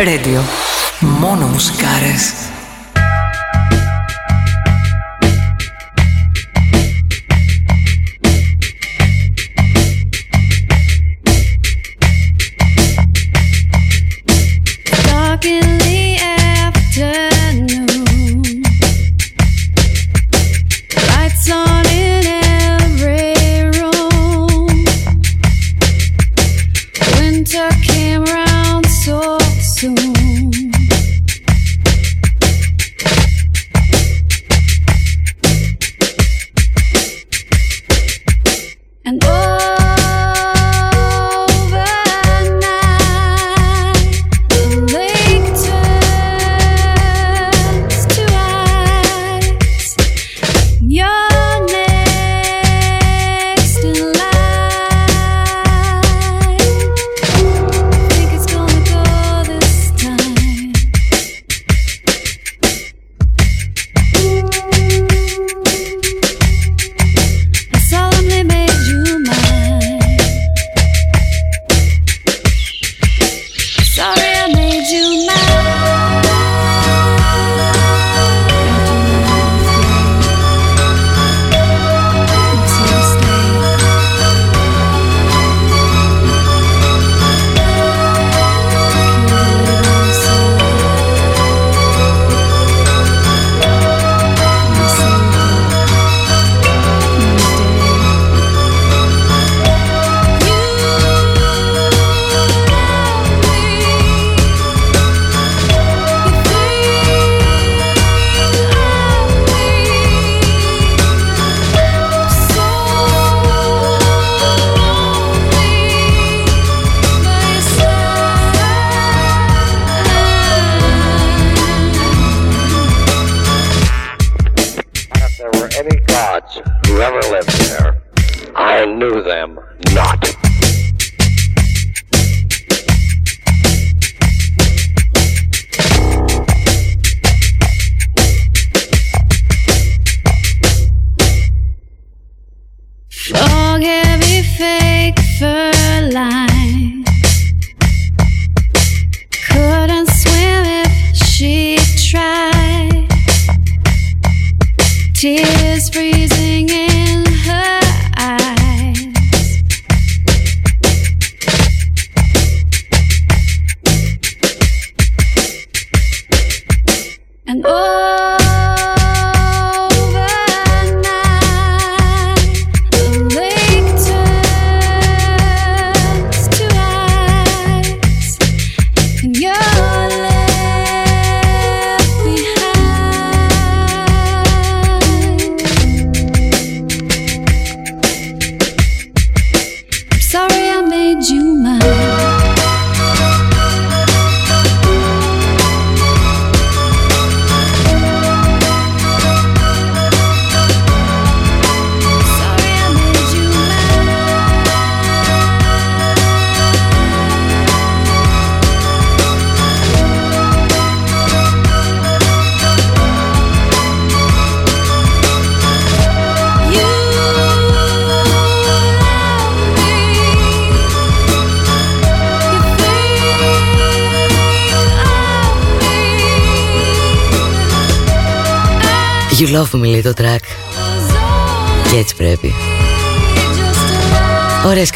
Radio. Μόνο μουσικάρες.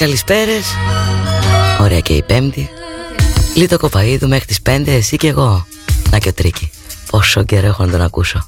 Καλησπέρες. Ωραία και η πέμπτη. Λίτο κοπαίδου μέχρι τις πέντε Εσύ και εγώ. Να και ο Τρίκη. Πόσο καιρό έχω να τον ακούσω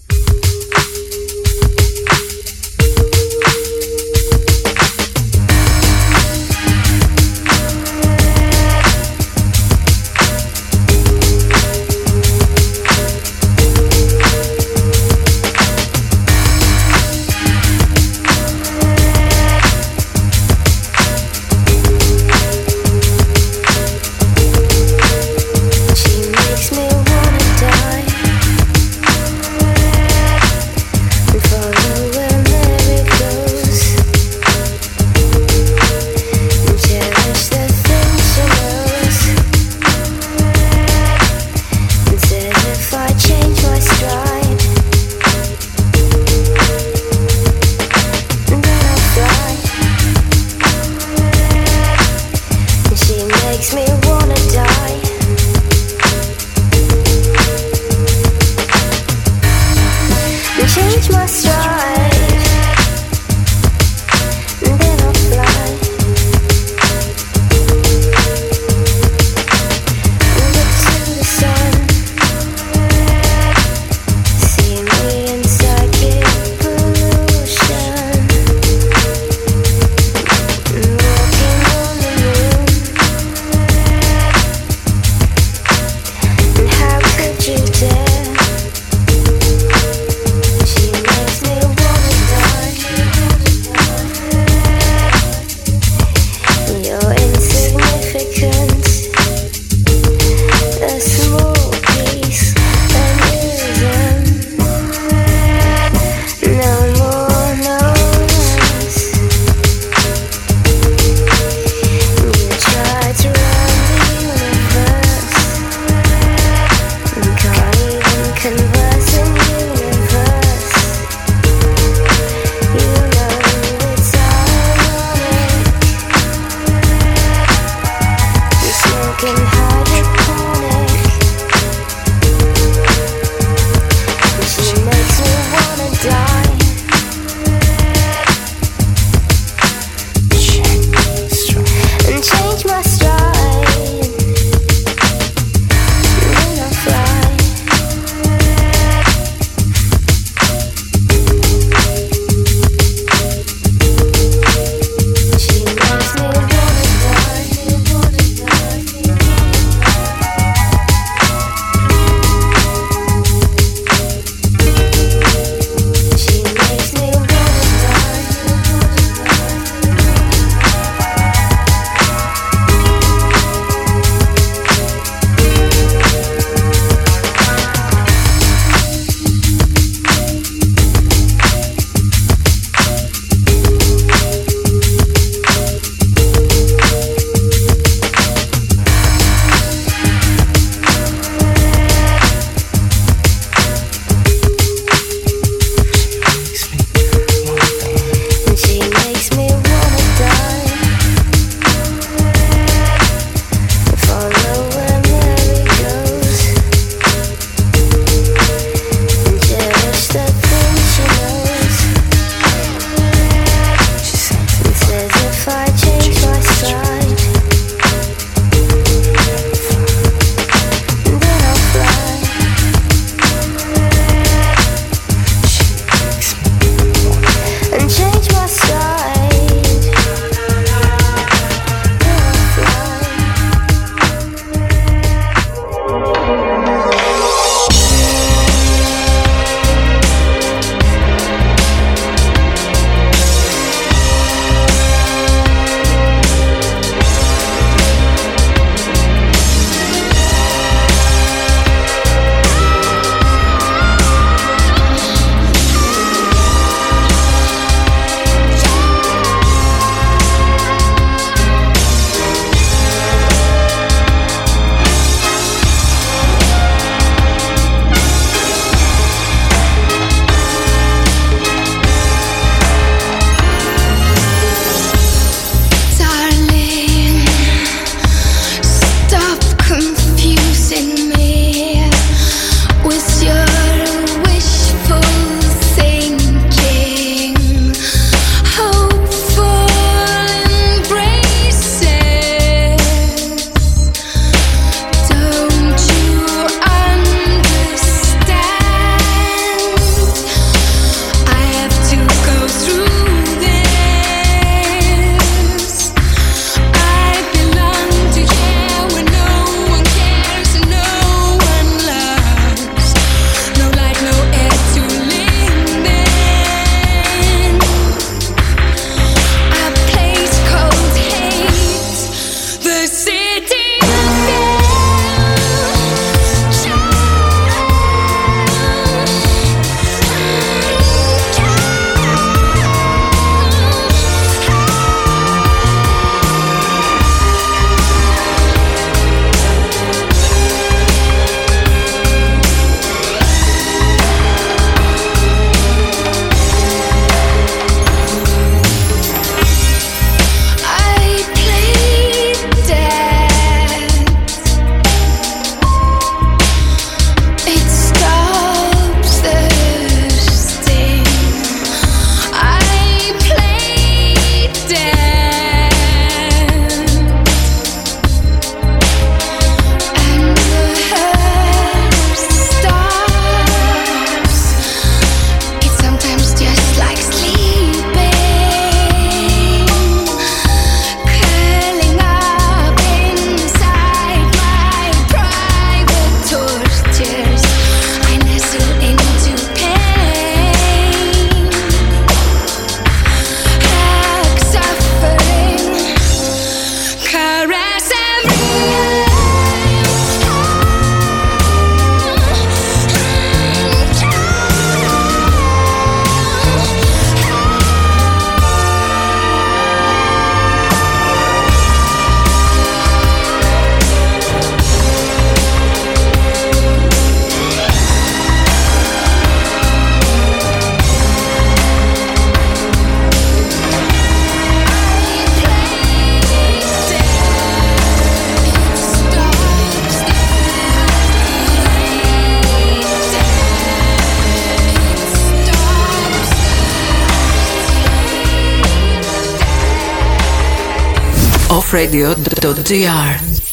radio.gr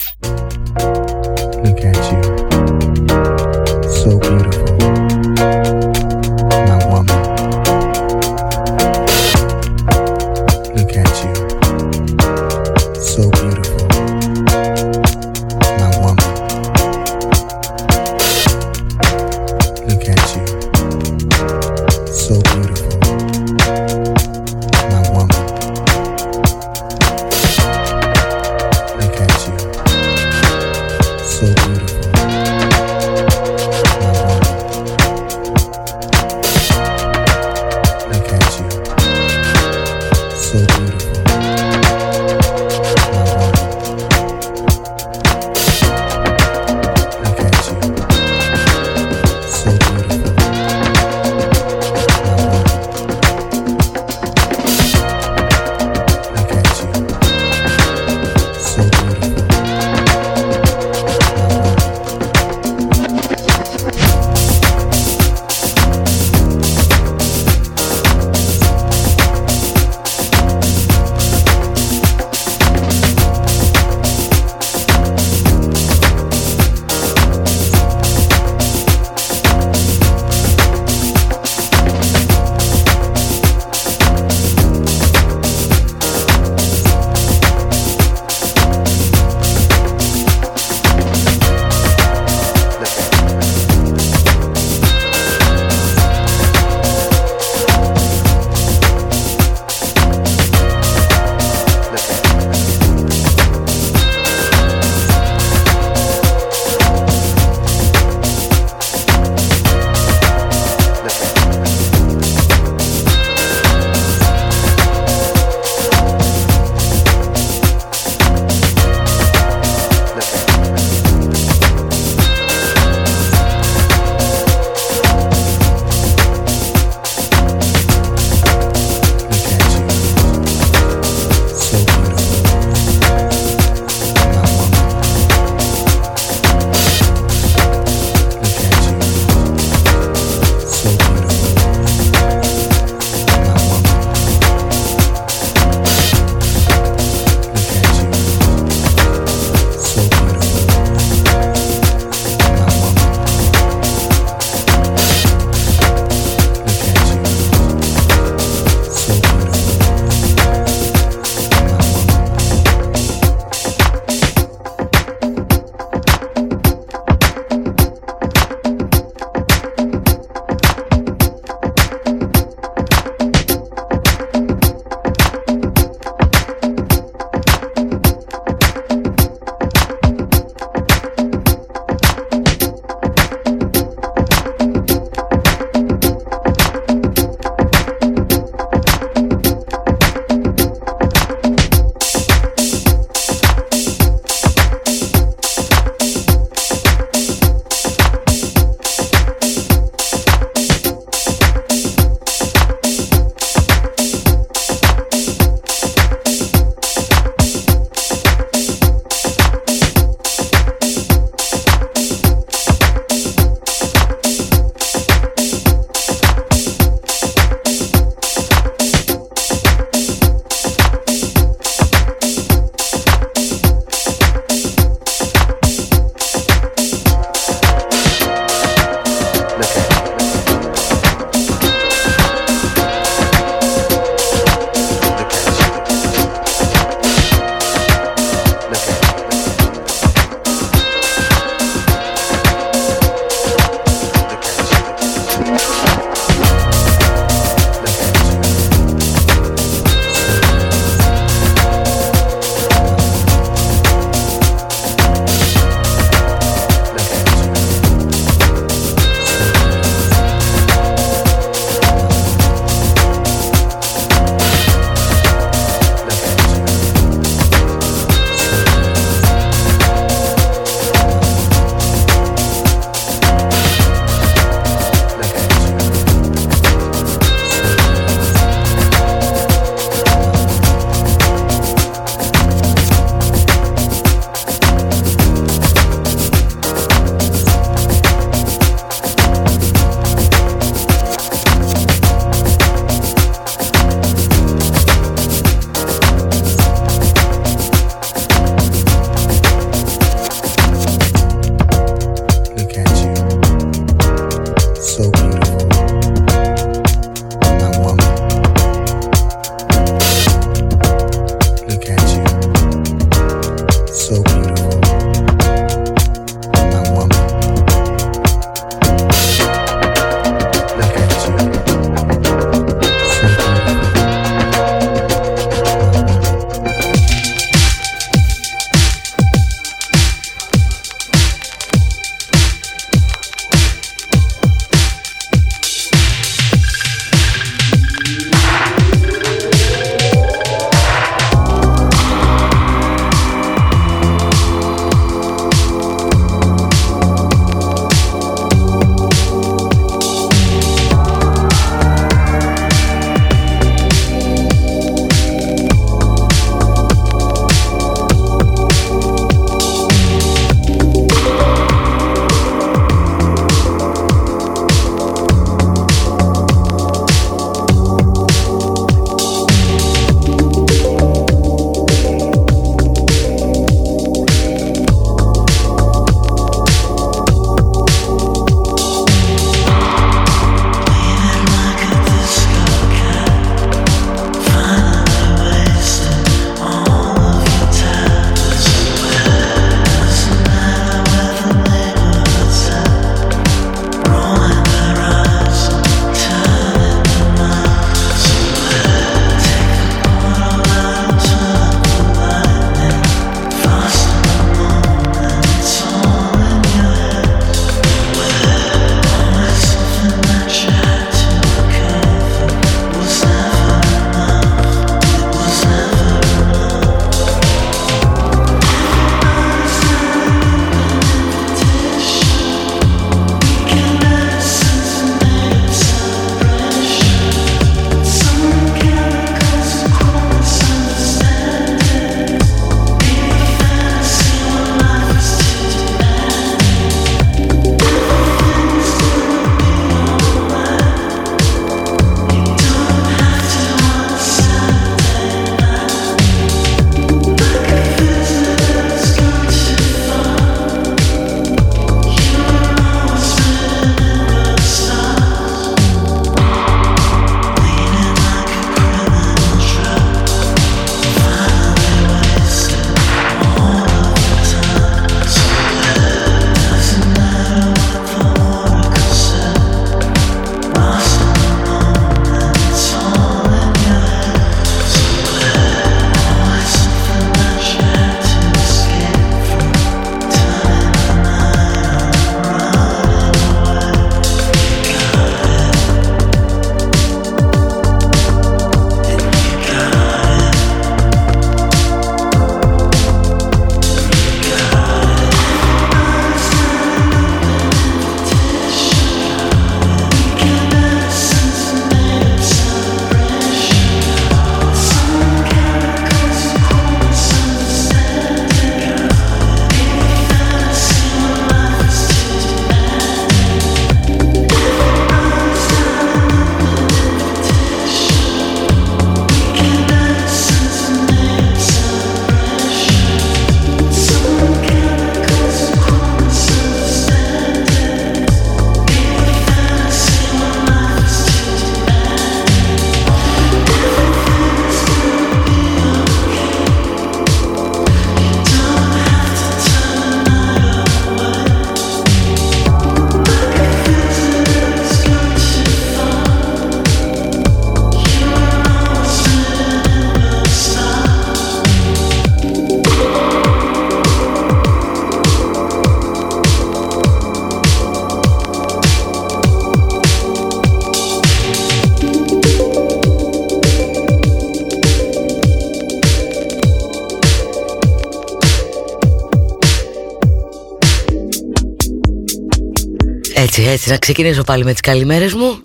Έτσι, έτσι, να ξεκινήσω πάλι με τις καλημέρες μου.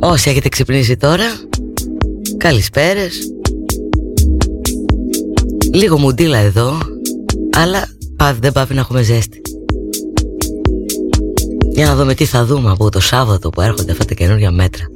Όσοι έχετε ξυπνήσει τώρα Καλησπέρες. Λίγο μουντίλα εδώ Αλλά πάβει, δεν πάβει να έχουμε ζέστη. Για να δούμε τι θα δούμε από το Σάββατο που έρχονται αυτά τα καινούργια μέτρα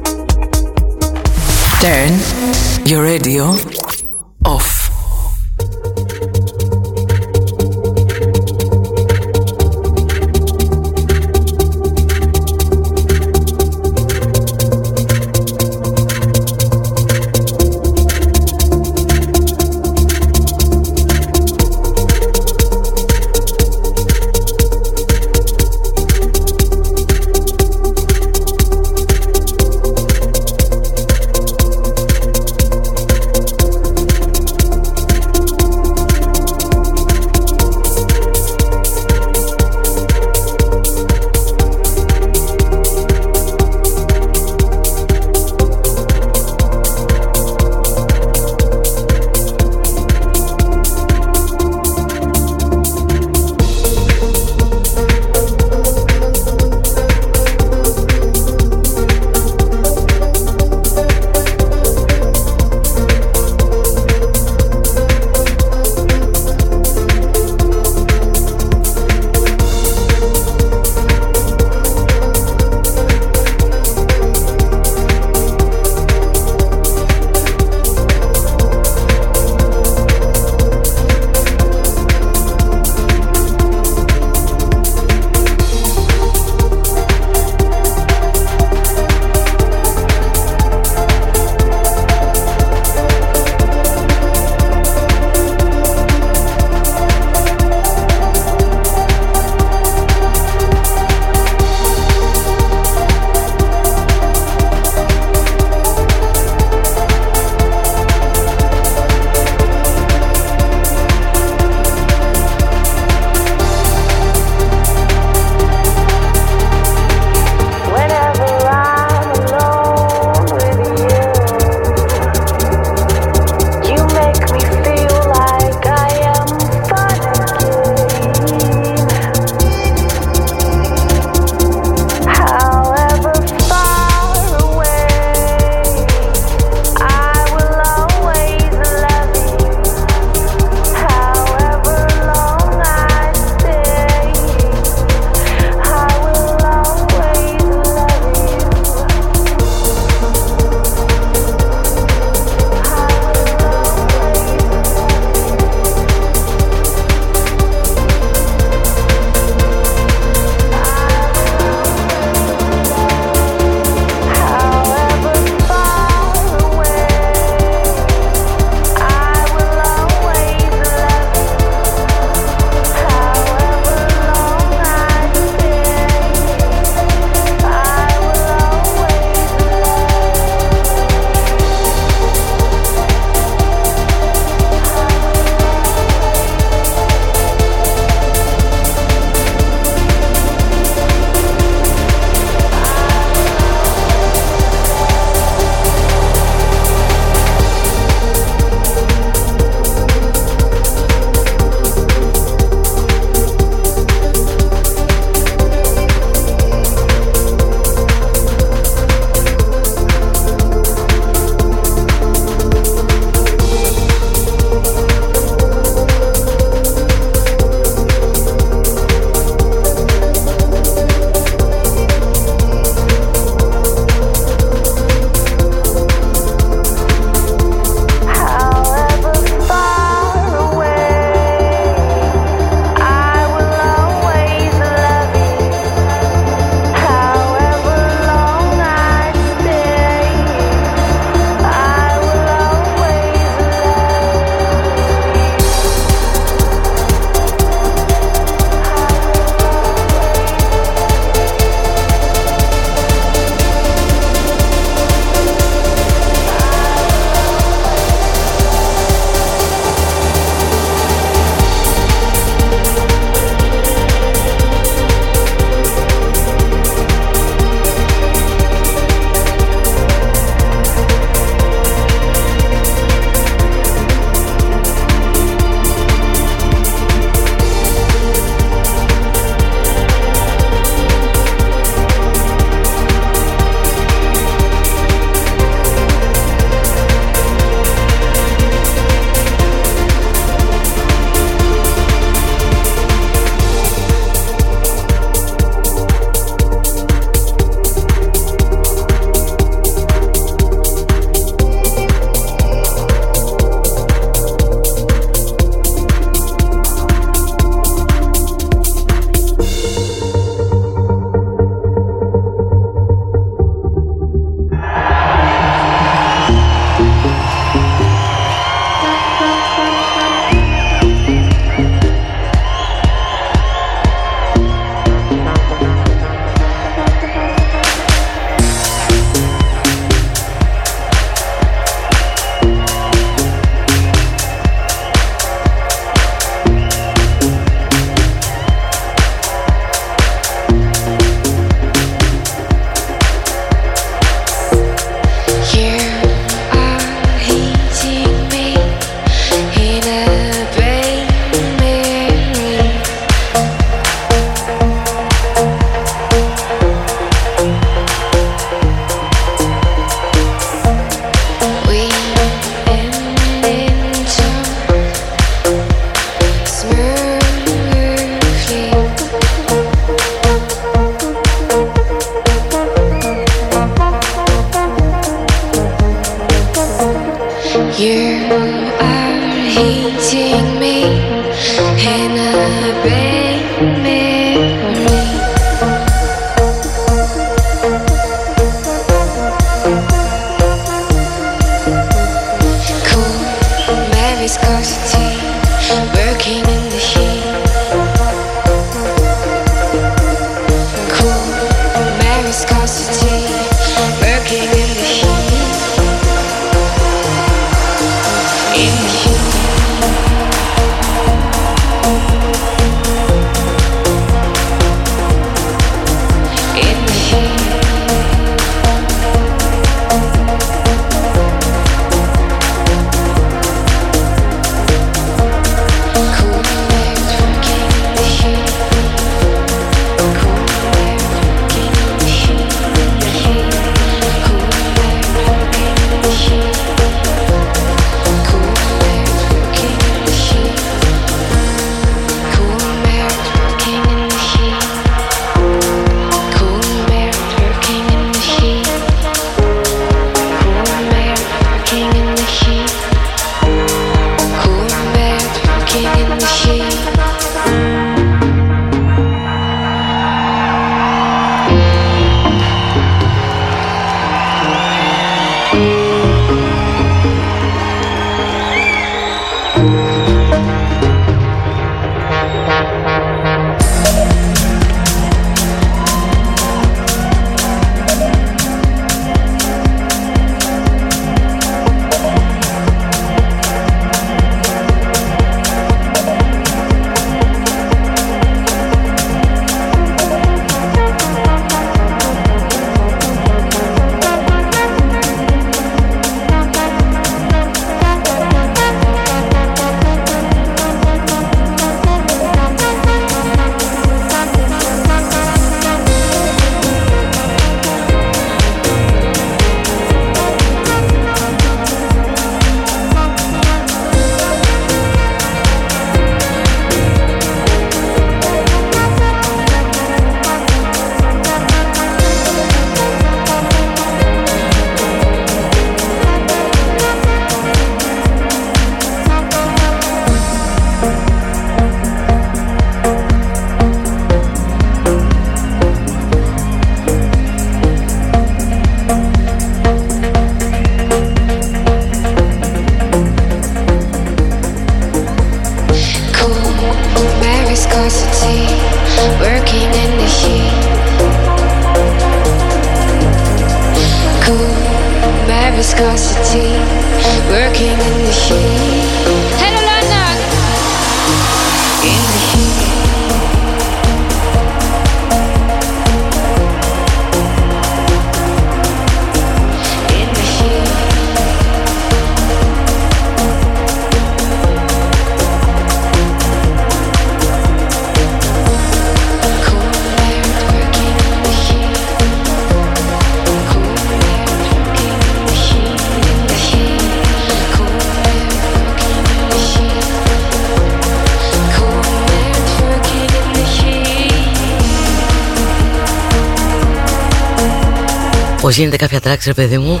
Πως γίνεται κάποια τράξη ρε παιδί μου.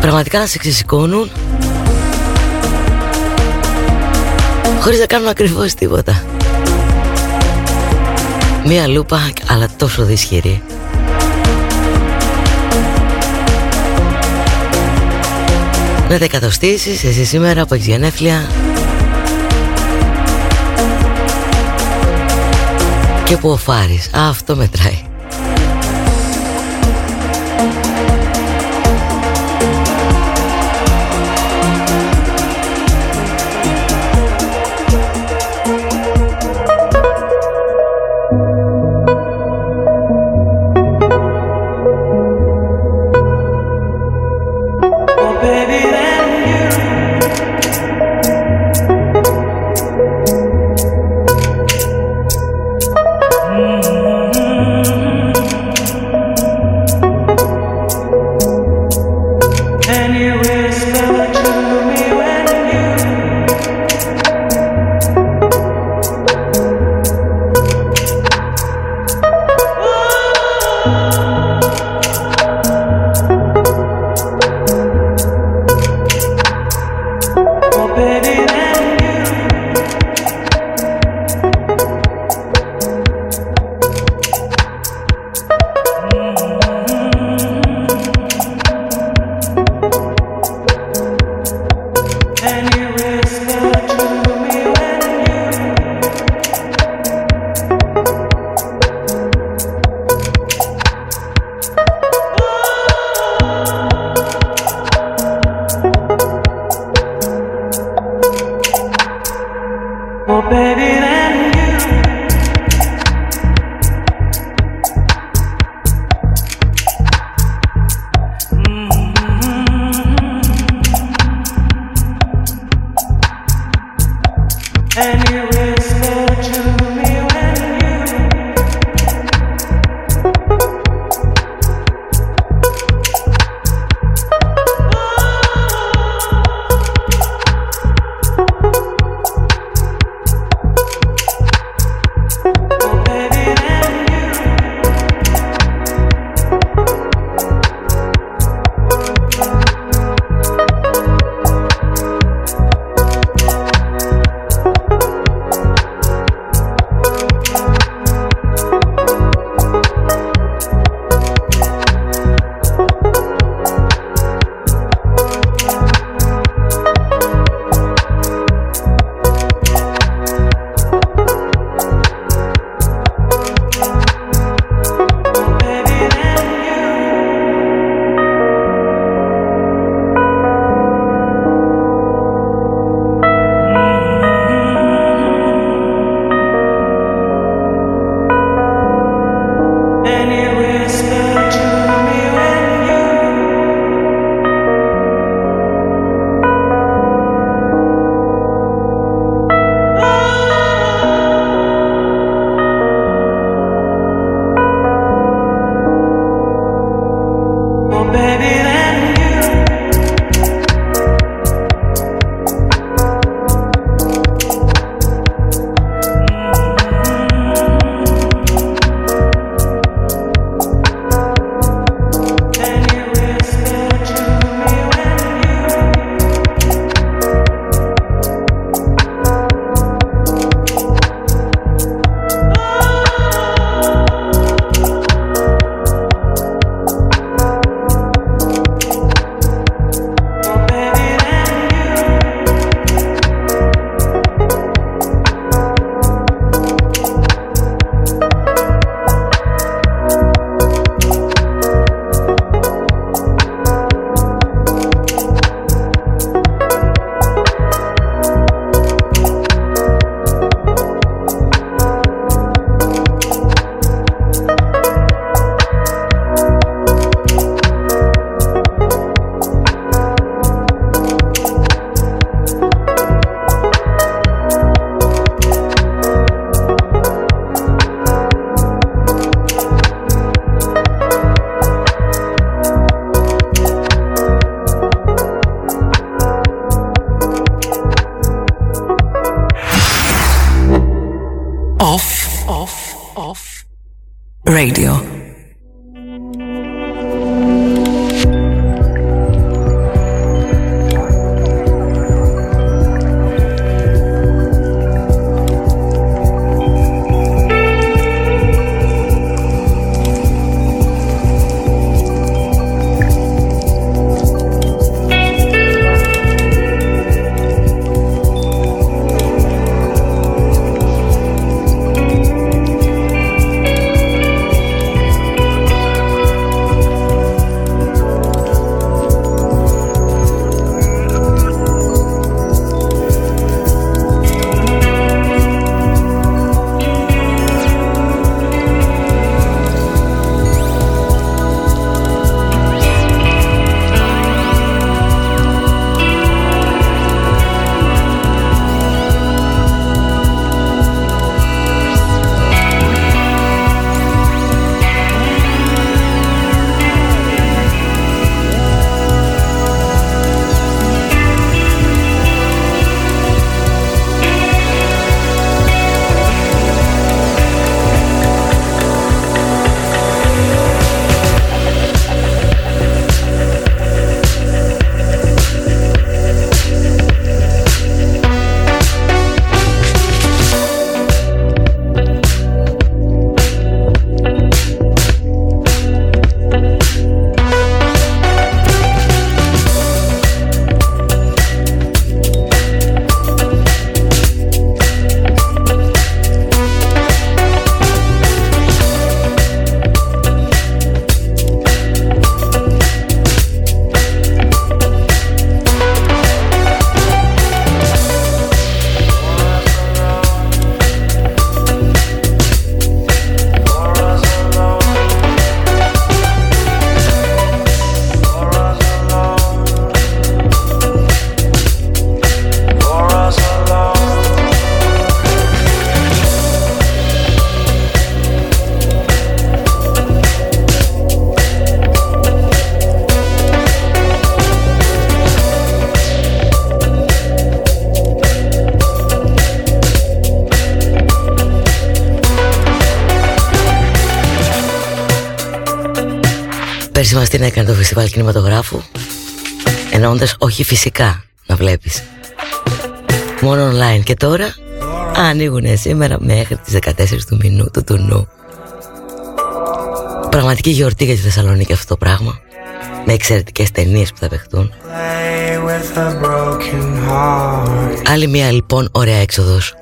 Πραγματικά να σε ξεσηκώνουν. Χωρίς να κάνουν ακριβώς τίποτα. Μία λούπα αλλά τόσο δυσχερή. Να τα εκατοστήσεις εσύ σήμερα που έχεις γενέθλια. Και που ο Φάρης Αυτό μετράει Radio. Πέρσι μας την έκανε το φεστιβάλ κινηματογράφου; Εννοώντας όχι φυσικά να βλέπεις. Μόνο online και τώρα ανοίγουν σήμερα μέχρι τις 14 του μηνού του τουνού. Πραγματική γιορτή για τη Θεσσαλονίκη αυτό το πράγμα Με εξαιρετικές ταινίες που θα παιχτούν. Άλλη μια λοιπόν ωραία έξοδος.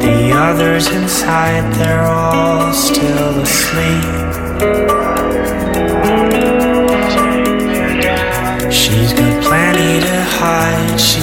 The others inside, they're all still asleep. She's got plenty to hide, she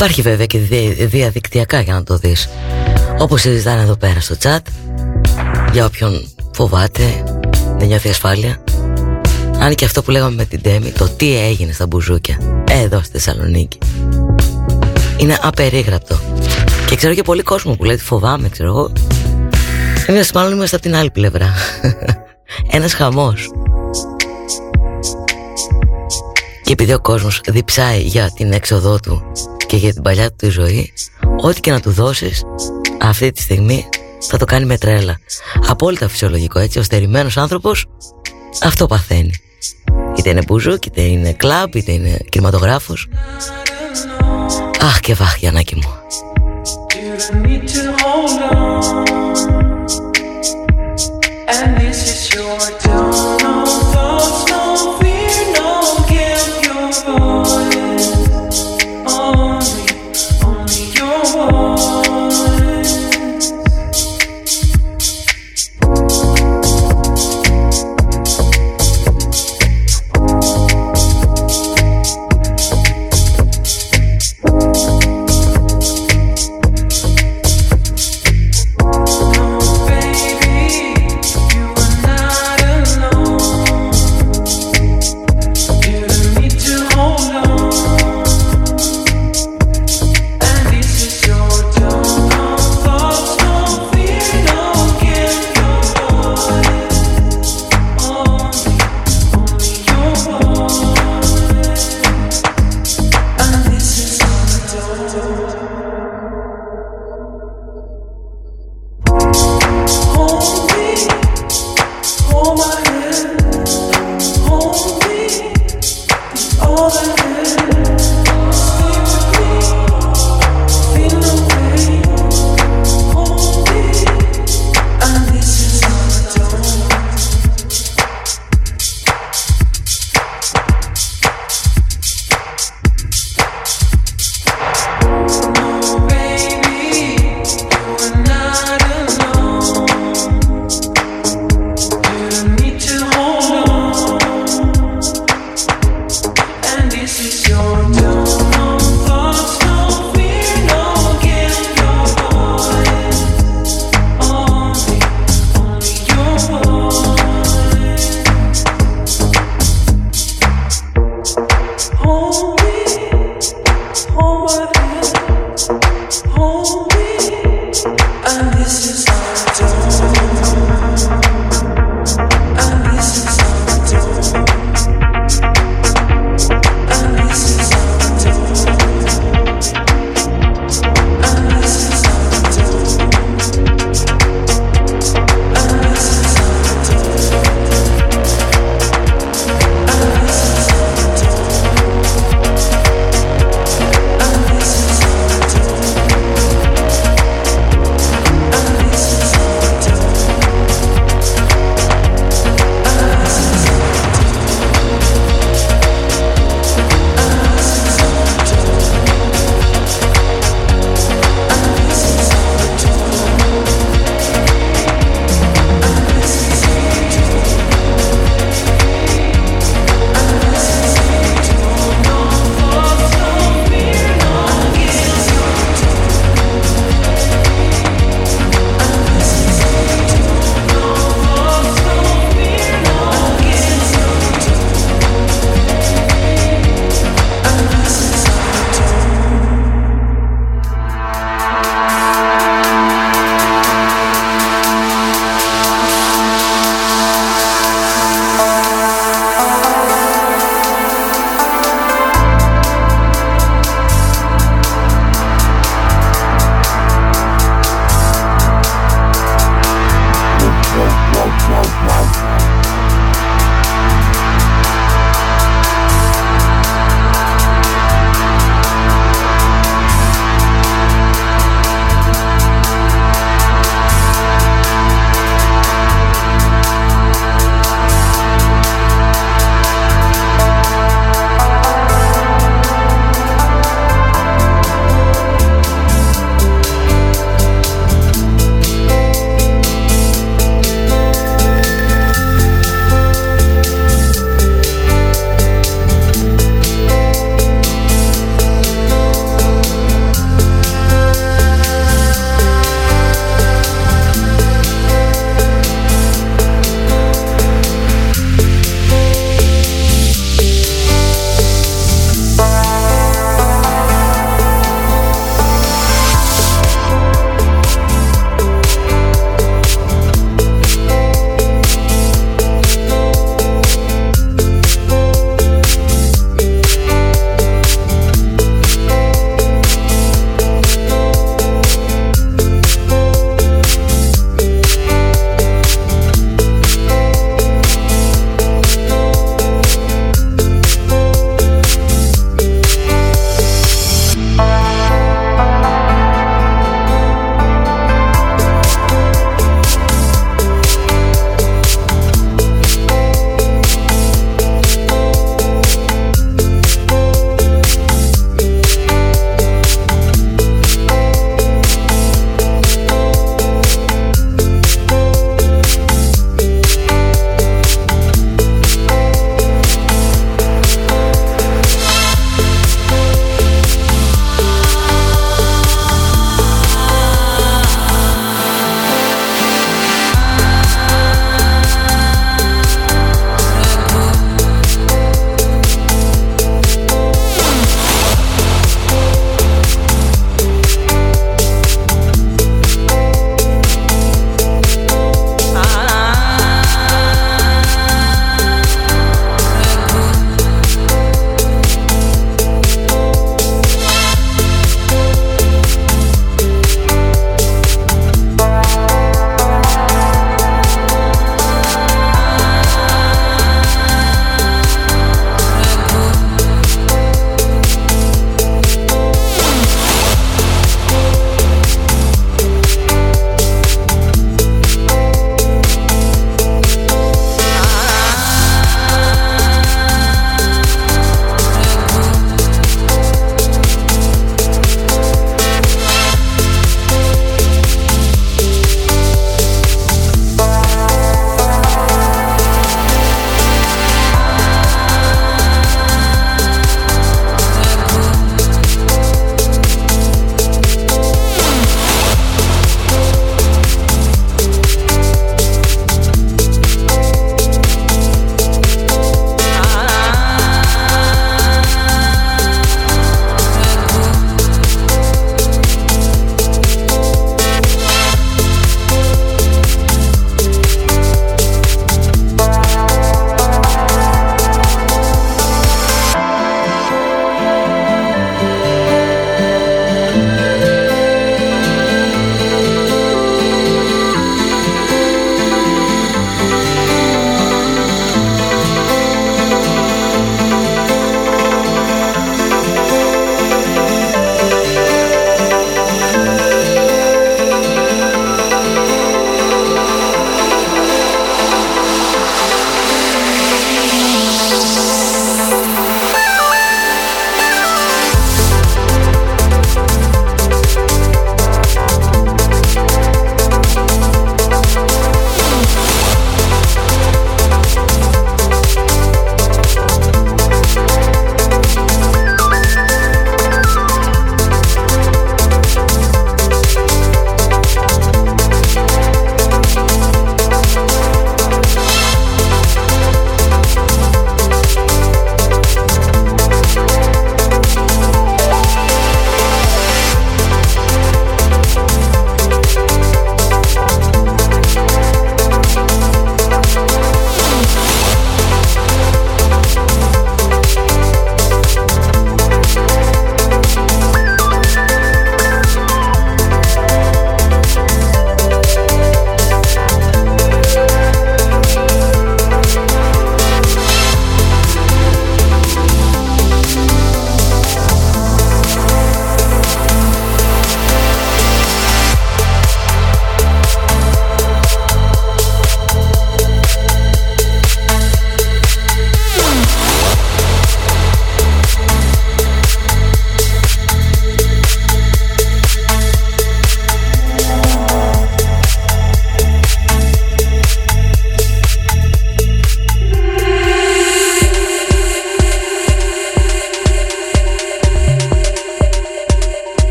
Υπάρχει βέβαια και διαδικτυακά για να το δεις. Όπως συζητάνε εδώ πέρα στο chat Για όποιον φοβάται Δεν νιώθει ασφάλεια. Αν και αυτό που λέγαμε με την Τέμη Το τι έγινε στα μπουζούκια Εδώ στη Θεσσαλονίκη Είναι απερίγραπτο. Και ξέρω και πολύ κόσμο που λέει ότι φοβάμαι Ξέρω εγώ. Εμείς μάλλον είμαστε από την άλλη πλευρά. Ένας χαμός. Και επειδή ο κόσμος διψάει για την έξοδό του και για την παλιά του ζωής ό,τι και να του δώσεις αυτή τη στιγμή θα το κάνει με τρέλα. Απόλυτα φυσιολογικό έτσι ο στερημένος άνθρωπος αυτό παθαίνει. Είτε είναι μπουζούκ είτε είναι κλαμπ είτε είναι κινηματογράφος. Αχ και βάχ Γιαννάκη μου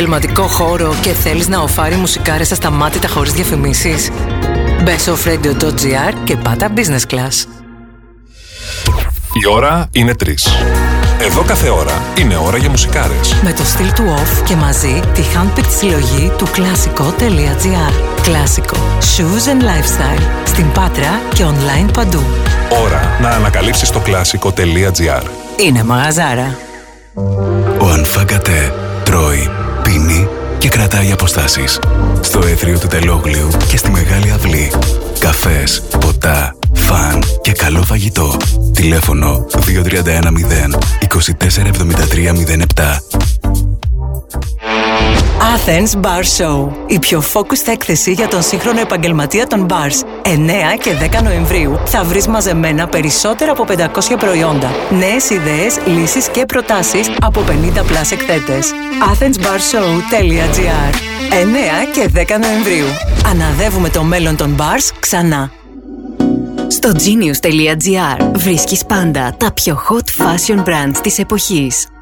επαγγελματικό χώρο και θέλεις να οφάρει μουσικάρες ασταμάτητα χωρίς διαφημίσεις; Μπε στο offradio.gr και πάτα business class. Η ώρα είναι 3. Εδώ κάθε ώρα είναι ώρα για μουσικάρες. Με το στυλ του off και μαζί τη handpicked συλλογή του κλασικό.gr. Κλασικό. Shoes and lifestyle. Στην Πάτρα και online παντού. Ώρα να ανακαλύψεις το κλασικό.gr. Είναι μαγαζάρα. Ο Ανφάγκατε τρώει, πίνει και κρατάει αποστάσεις. Στο έθριο του Τελόγλιου και στη Μεγάλη Αυλή. Καφές, ποτά, φαν και καλό φαγητό. Τηλέφωνο 2310 247307. Athens Bar Show. Η πιο focused έκθεση για τον σύγχρονο επαγγελματία των bars. 9 και 10 Νοεμβρίου θα βρεις μαζεμένα περισσότερα από 500 προϊόντα. Νέες ιδέες, λύσεις και προτάσεις από 50 plus εκθέτες. athensbarshow.gr 9 και 10 Νοεμβρίου. Αναδεύουμε το μέλλον των bars ξανά. Στο genius.gr βρίσκεις πάντα τα πιο hot fashion brands της εποχής.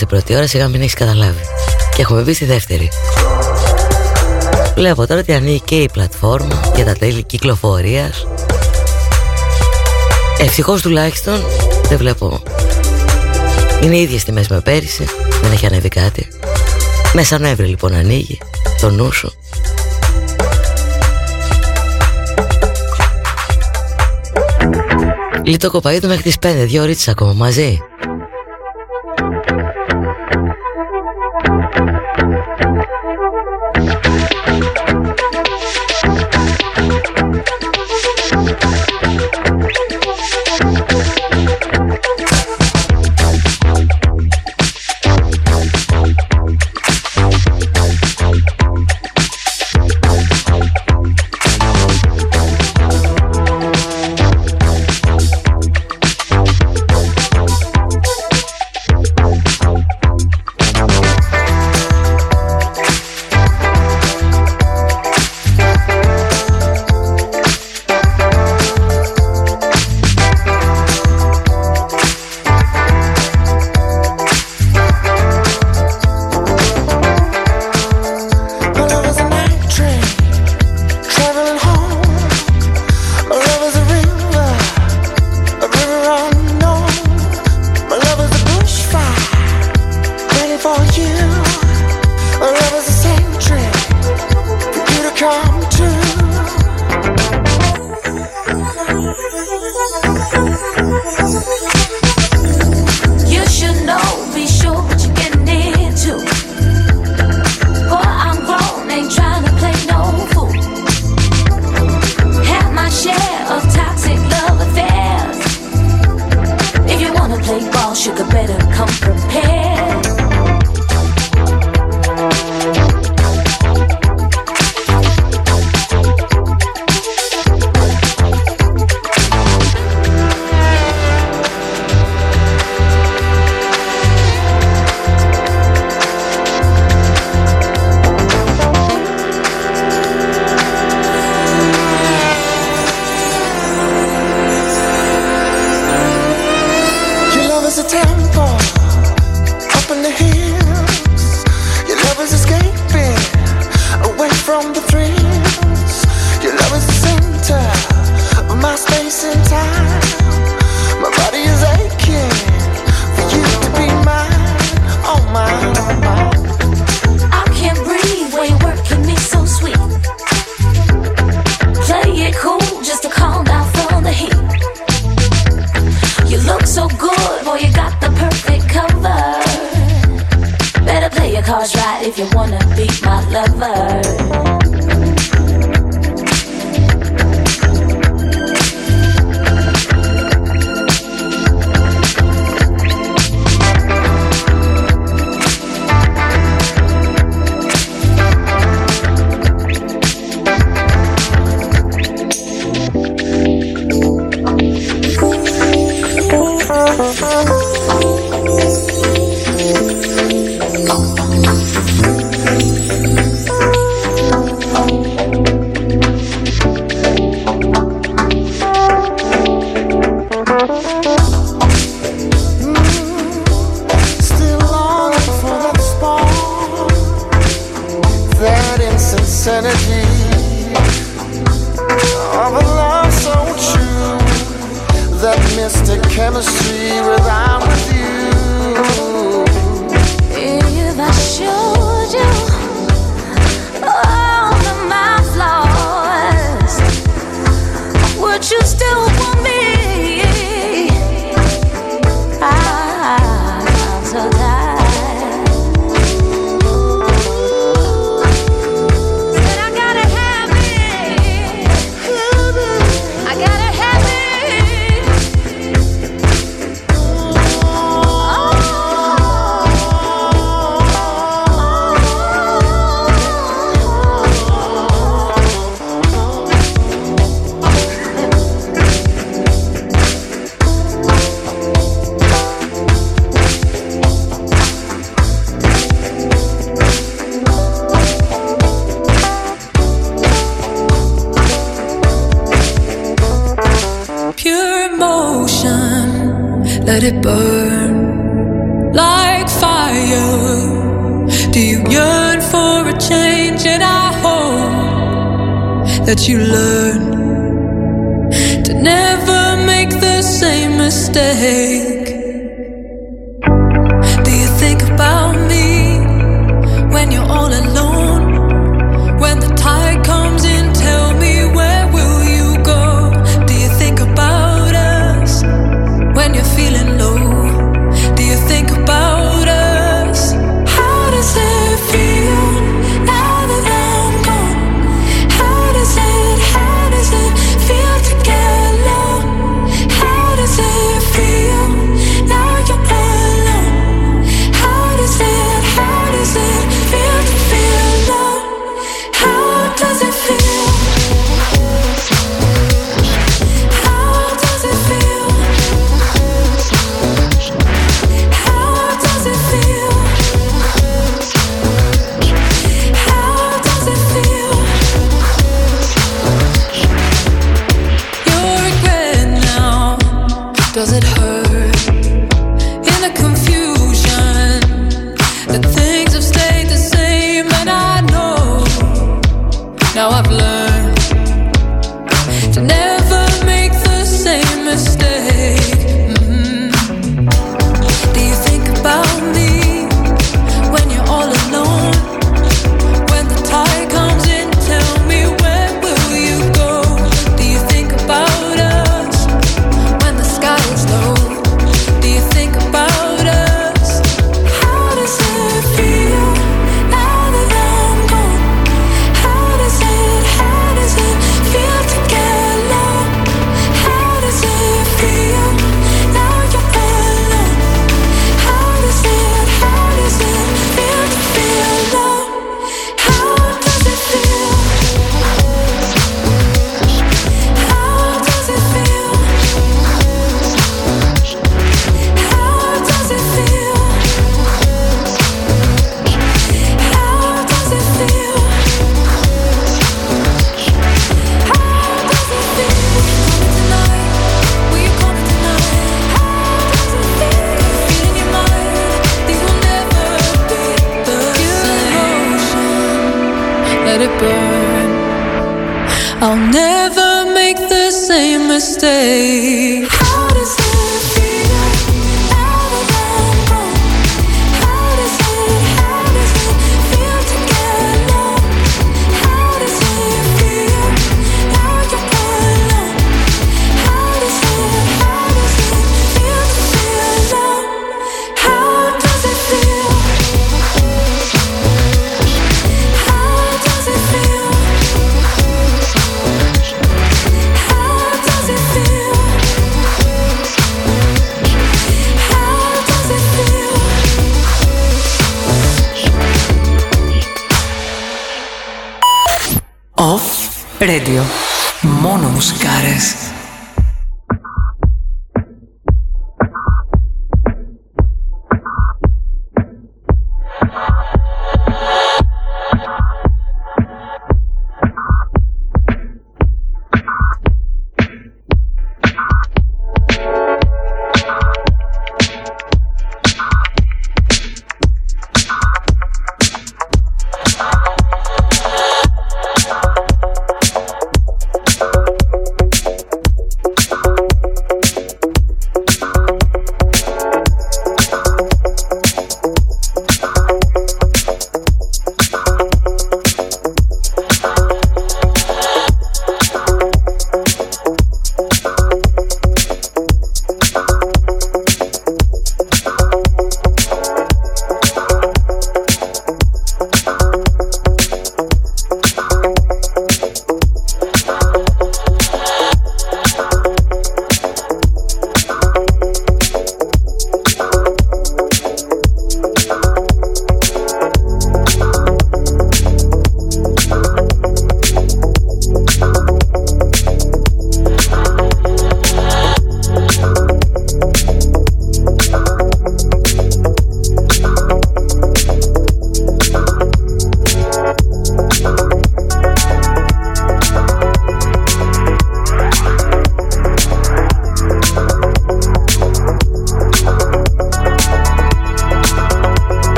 Πότε πέρασε η πρώτη ώρα, σιγά μην έχεις καταλάβει. Και έχουμε μπει στη δεύτερη. Βλέπω τώρα ότι ανοίγει και η πλατφόρμα για τα τέλη κυκλοφορίας. Ευτυχώς τουλάχιστον δεν βλέπω. Είναι οι ίδιες τιμές με πέρυσι, δεν έχει ανέβει κάτι. Μέσα Νοέμβρη λοιπόν ανοίγει το νου σου. Λίτο κοπαίδου μέχρι τις 5, δύο ώρες ακόμα μαζί.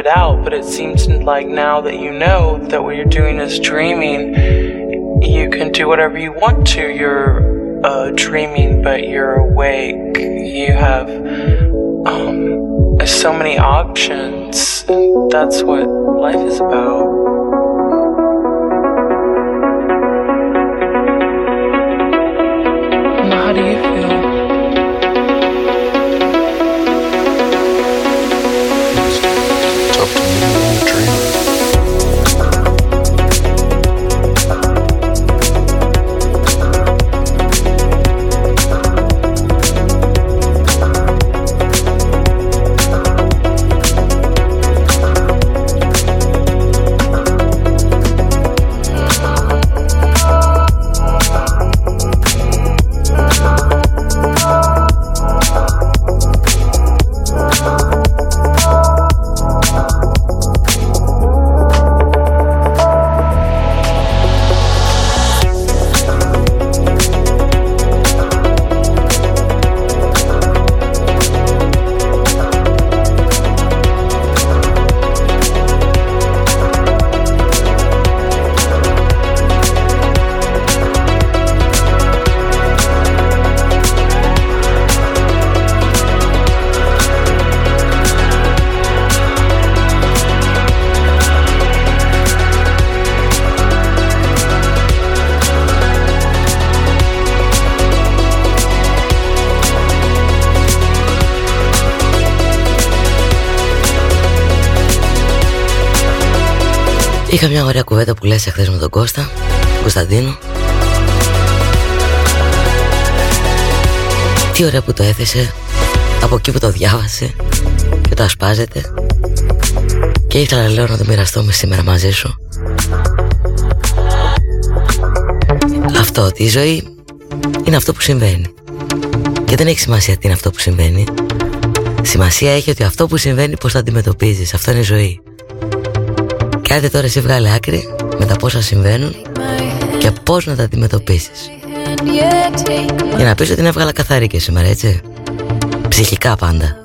It out, but it seems like now that you know that what you're doing is dreaming, you can do whatever you want to. You're uh, dreaming, but you're awake. You have um, so many options. That's what life is about. Είχα μια ωραία κουβέντα που λες εχθές με τον Κώστα Κωνσταντίνο. Τι ωραία που το έθεσε Από εκεί που το διάβασε Και το ασπάζεται. Και ήθελα λέω να το μοιραστώ με σήμερα μαζί σου. Αυτό ότι η ζωή Είναι αυτό που συμβαίνει. Και δεν έχει σημασία τι είναι αυτό που συμβαίνει. Σημασία έχει ότι αυτό που συμβαίνει Πώς θα αντιμετωπίζεις. Αυτό είναι η ζωή. και άντε τώρα εσύ βγάλε άκρη με τα πόσα συμβαίνουν και πώς να τα αντιμετωπίσεις. Για να πεις ότι την έβγαλα καθαρή και σήμερα, έτσι. Ψυχικά πάντα.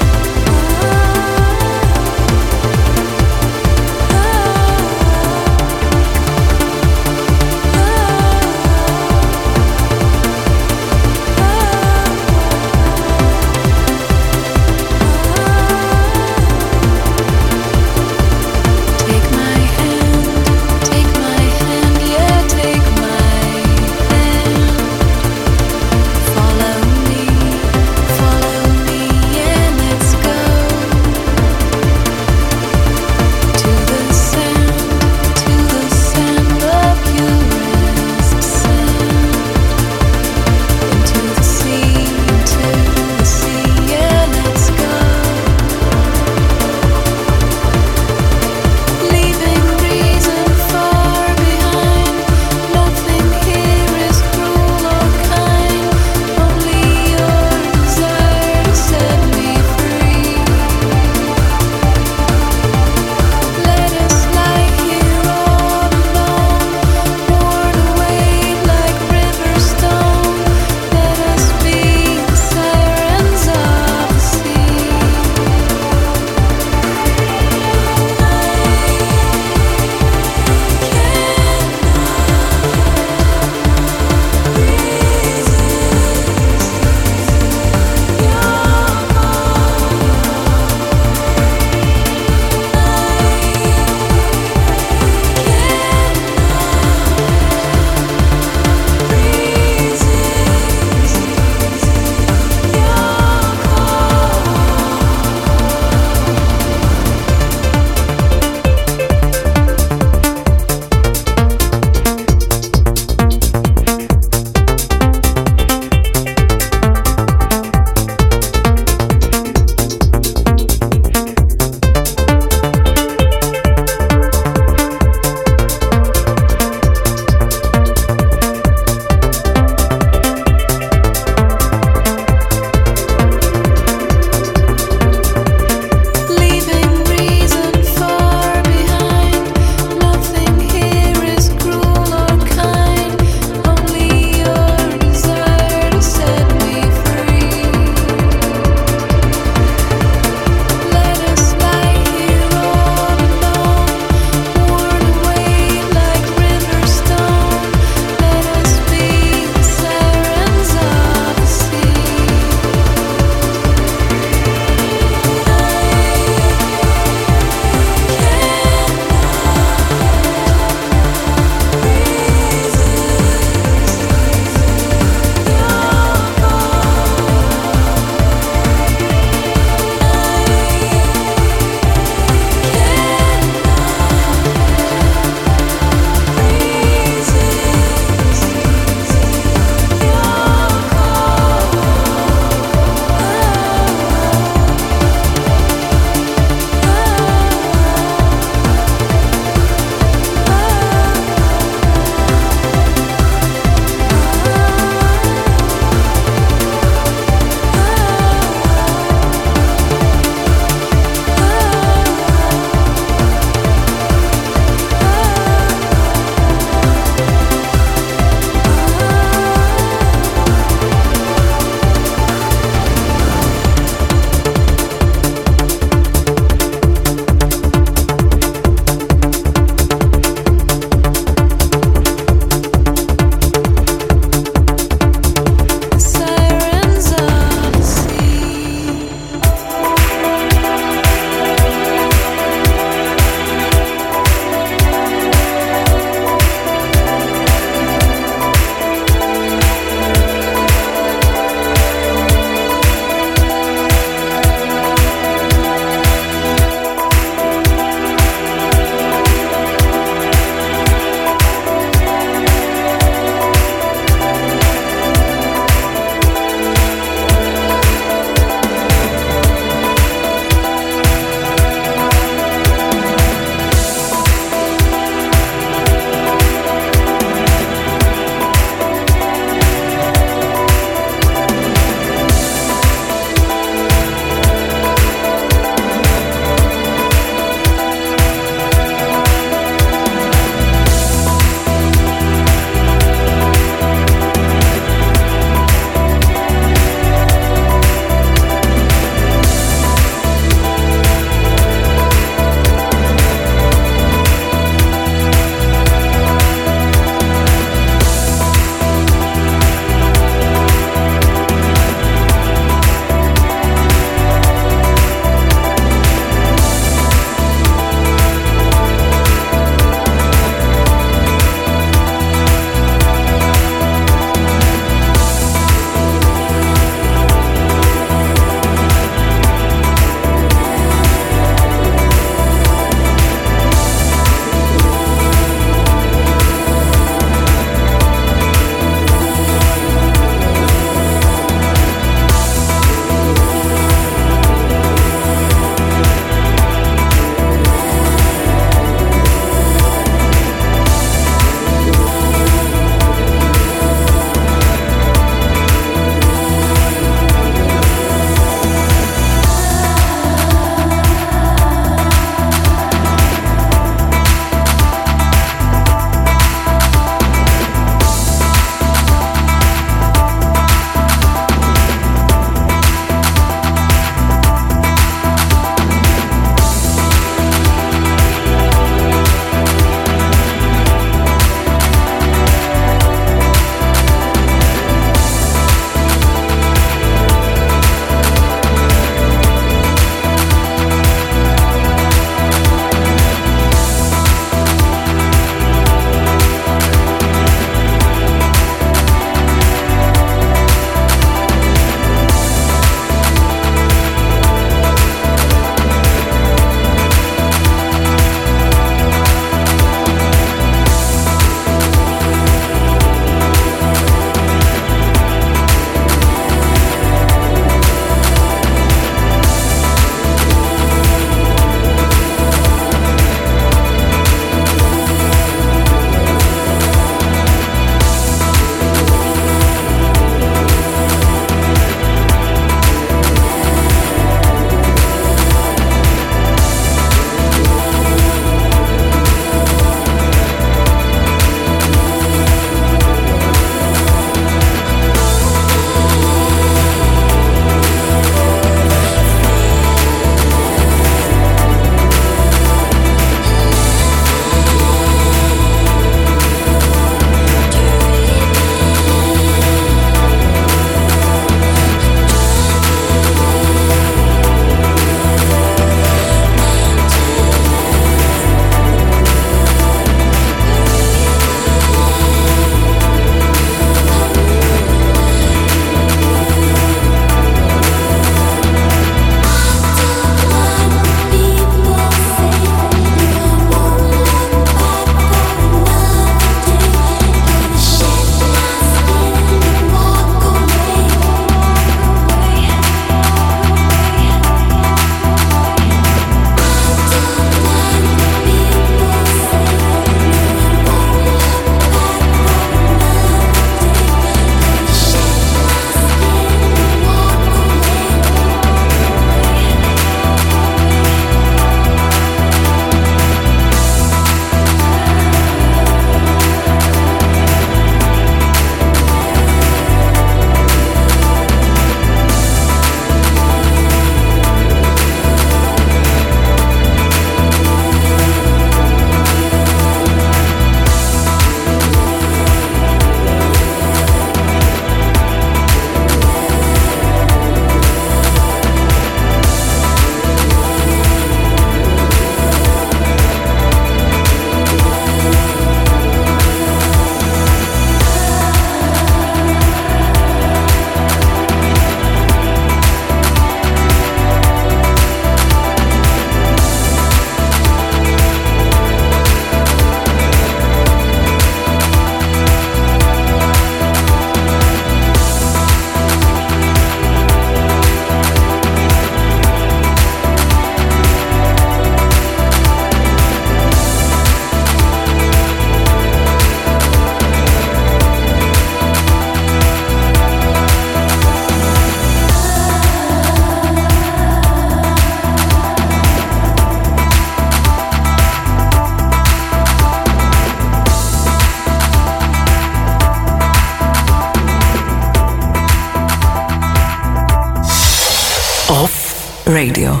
Radio.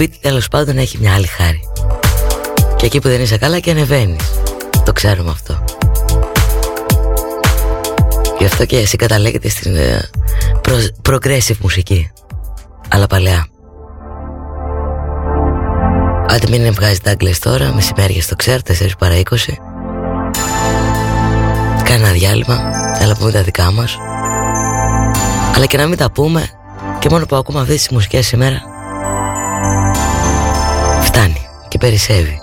Ε, το beat τέλος πάντων έχει μια άλλη χάρη. Και εκεί που δεν είσαι καλά και ανεβαίνεις. Το ξέρουμε αυτό. Γι' αυτό και εσύ καταλέγεται στην ε, progressive μουσική. Αλλά παλαιά. Άντε μην βγάζεις τα Άγγλες τώρα, μεσημέρια στο ξέρ, 4 παρά 20. Κάνε ένα διάλειμμα, έλα πούμε τα δικά μας. Αλλά και να μην τα πούμε, και μόνο που ακούμε αυτές τις μουσικές σήμερα, περισσεύει.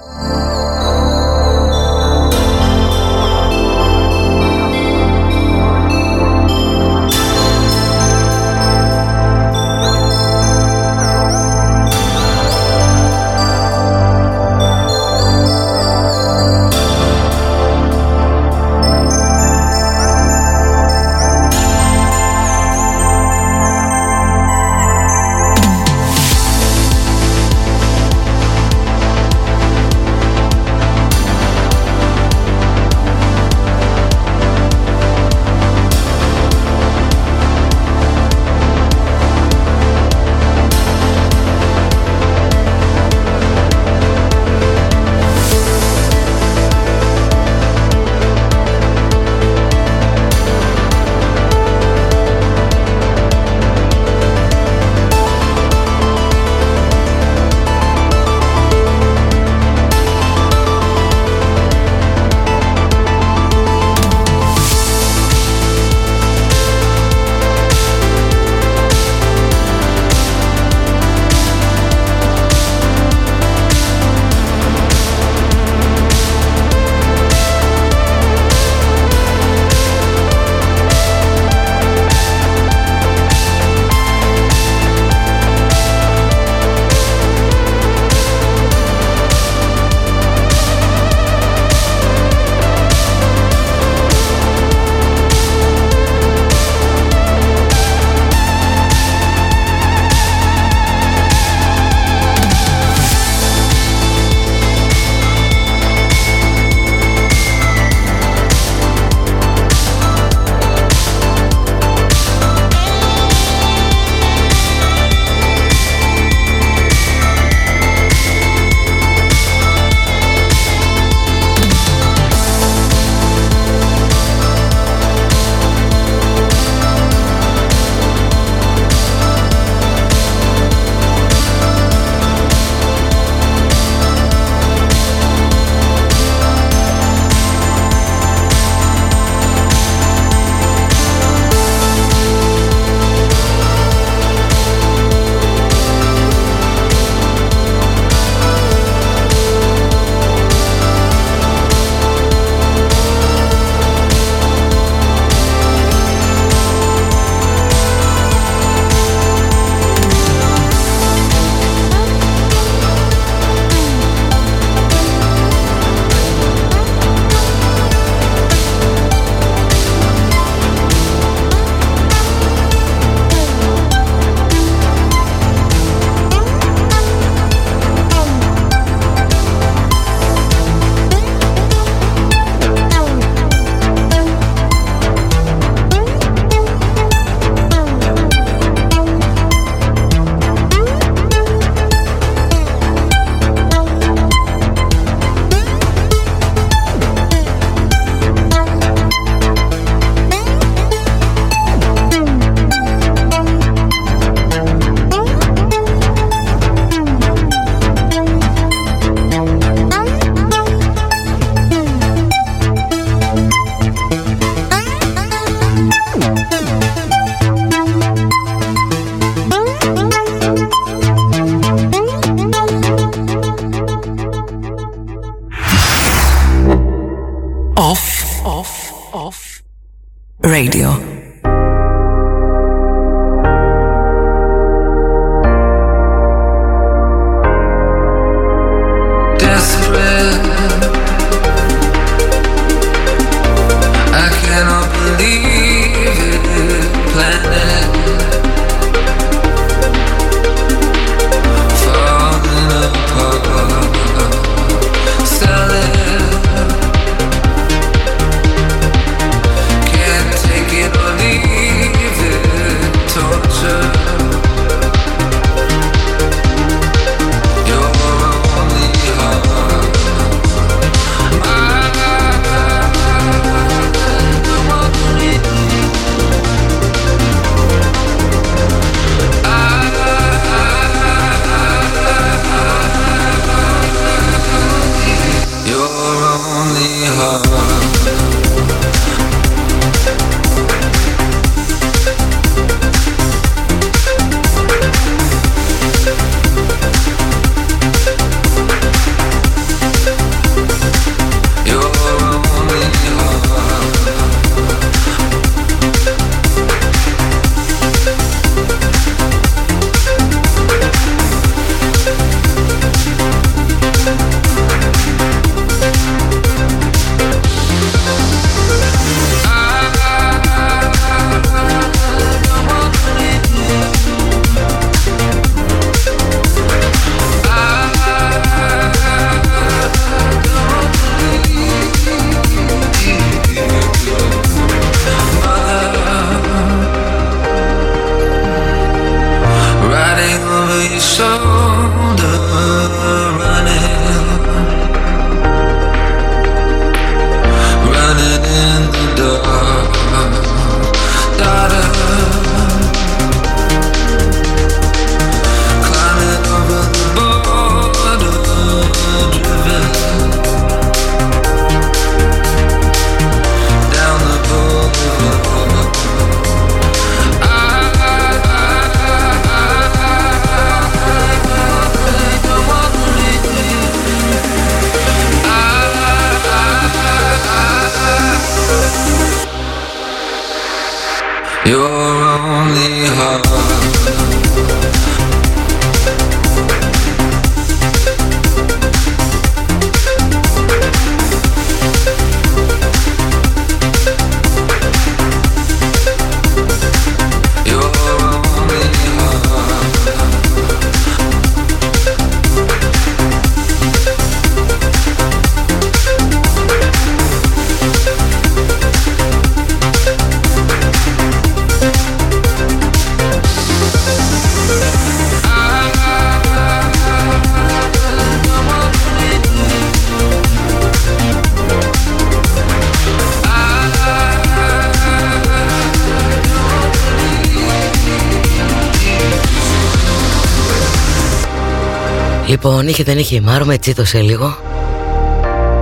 Λοιπόν, είχε δεν είχε η Μάρο, με τσίτωσε λίγο.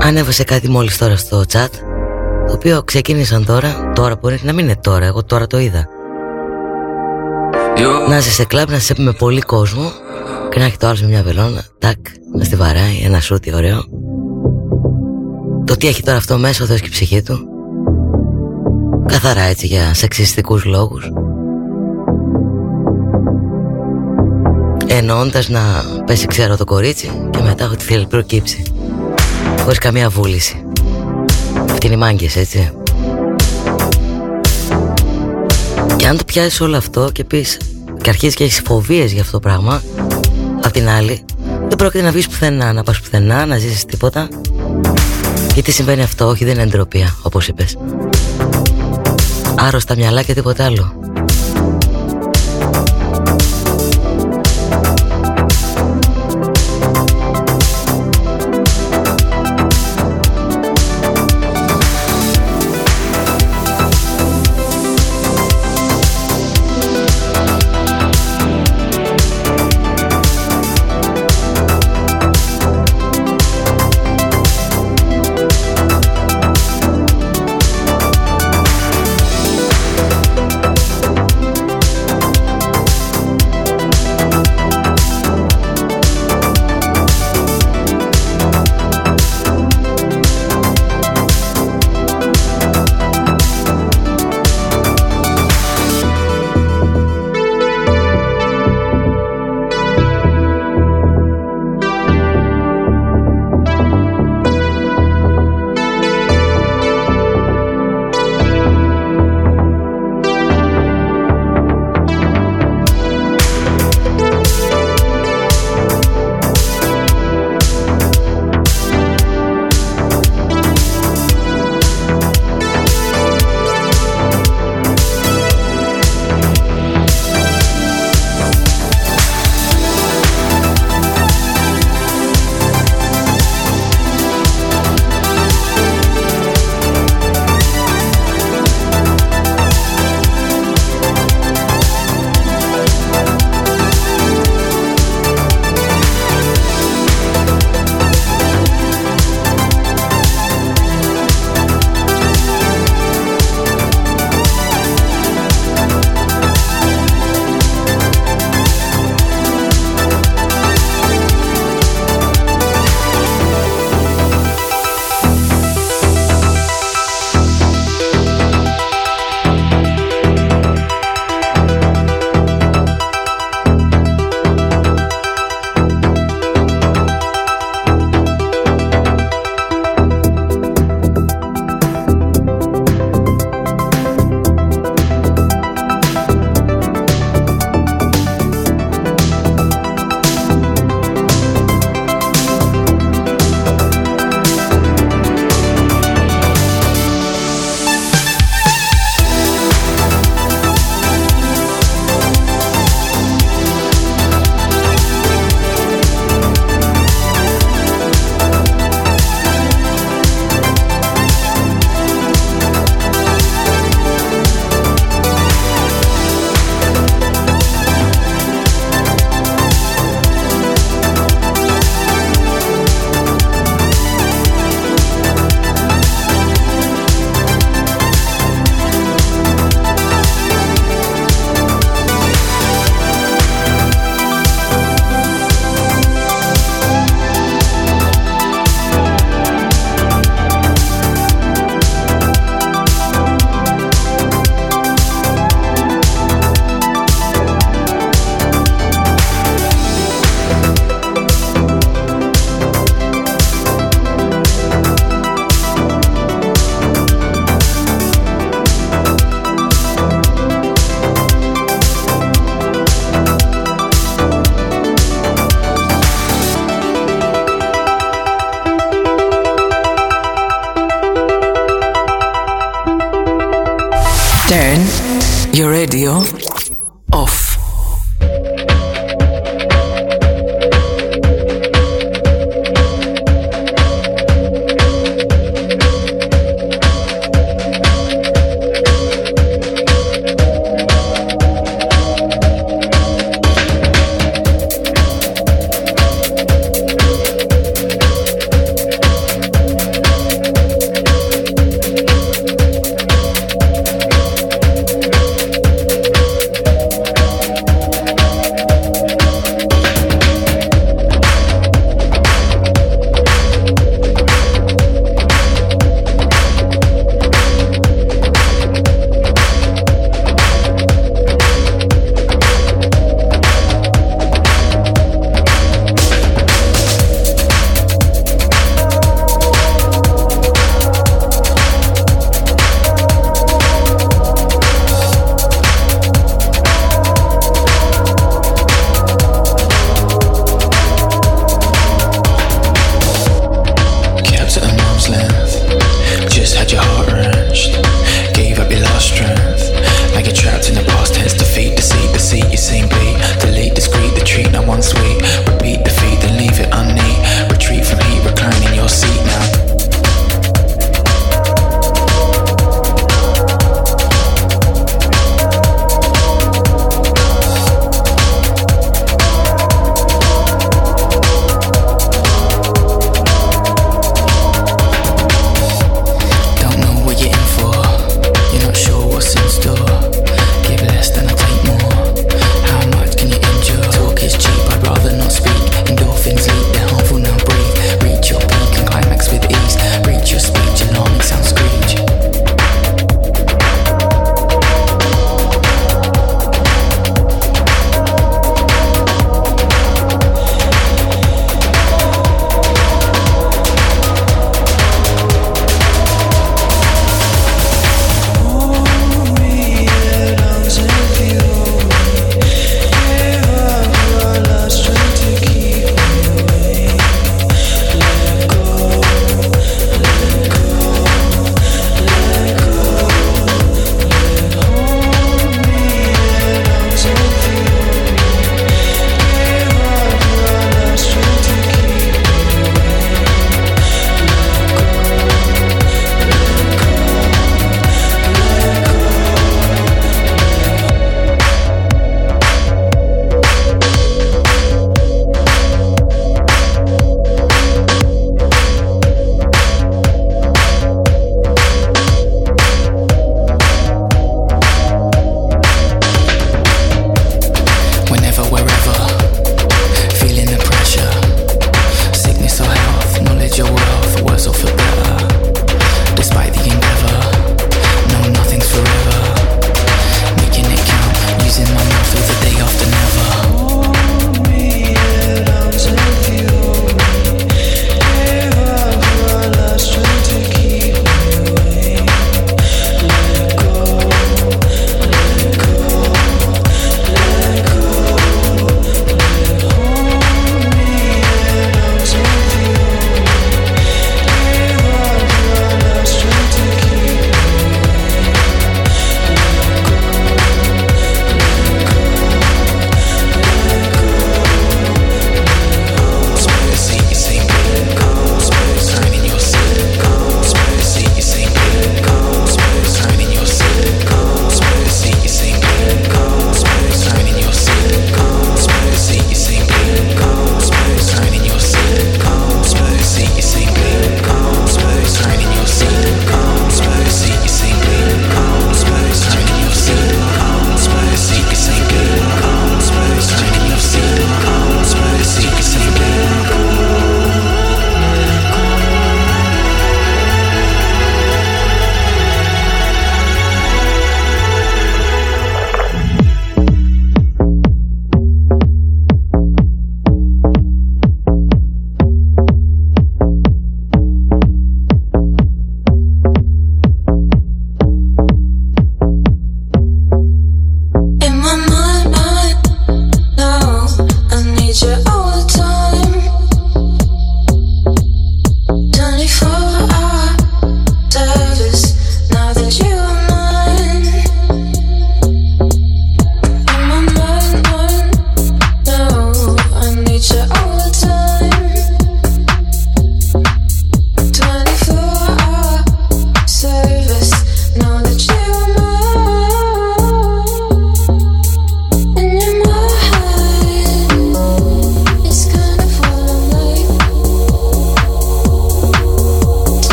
Ανέβασε κάτι μόλις τώρα στο chat, το οποίο ξεκίνησαν τώρα, τώρα μπορεί να μην είναι τώρα, εγώ τώρα το είδα. Να είσαι σε κλαμπ, να σε με πολύ κόσμο και να έχει το άλλο με μια βελόνα, τάκ, να στη βαράει, ένα σούτι ωραίο. Το τι έχει τώρα αυτό μέσα, ο Θεός και η ψυχή του. Καθαρά έτσι για σεξιστικούς λόγους. Εννοώντας να πέσει ξέρω το κορίτσι και μετά ότι θέλει προκύψει. Χωρίς καμία βούληση. Αυτή είναι οι μάγκες έτσι. Και αν το πιάσεις όλο αυτό και πεις και αρχίζεις και έχεις φοβίες για αυτό το πράγμα, απ' την άλλη δεν πρόκειται να βγεις πουθενά, να πας πουθενά, να ζήσεις τίποτα. Γιατί συμβαίνει αυτό, όχι δεν είναι εντροπία, όπως είπες. Άρρωστα μυαλά και τίποτα άλλο.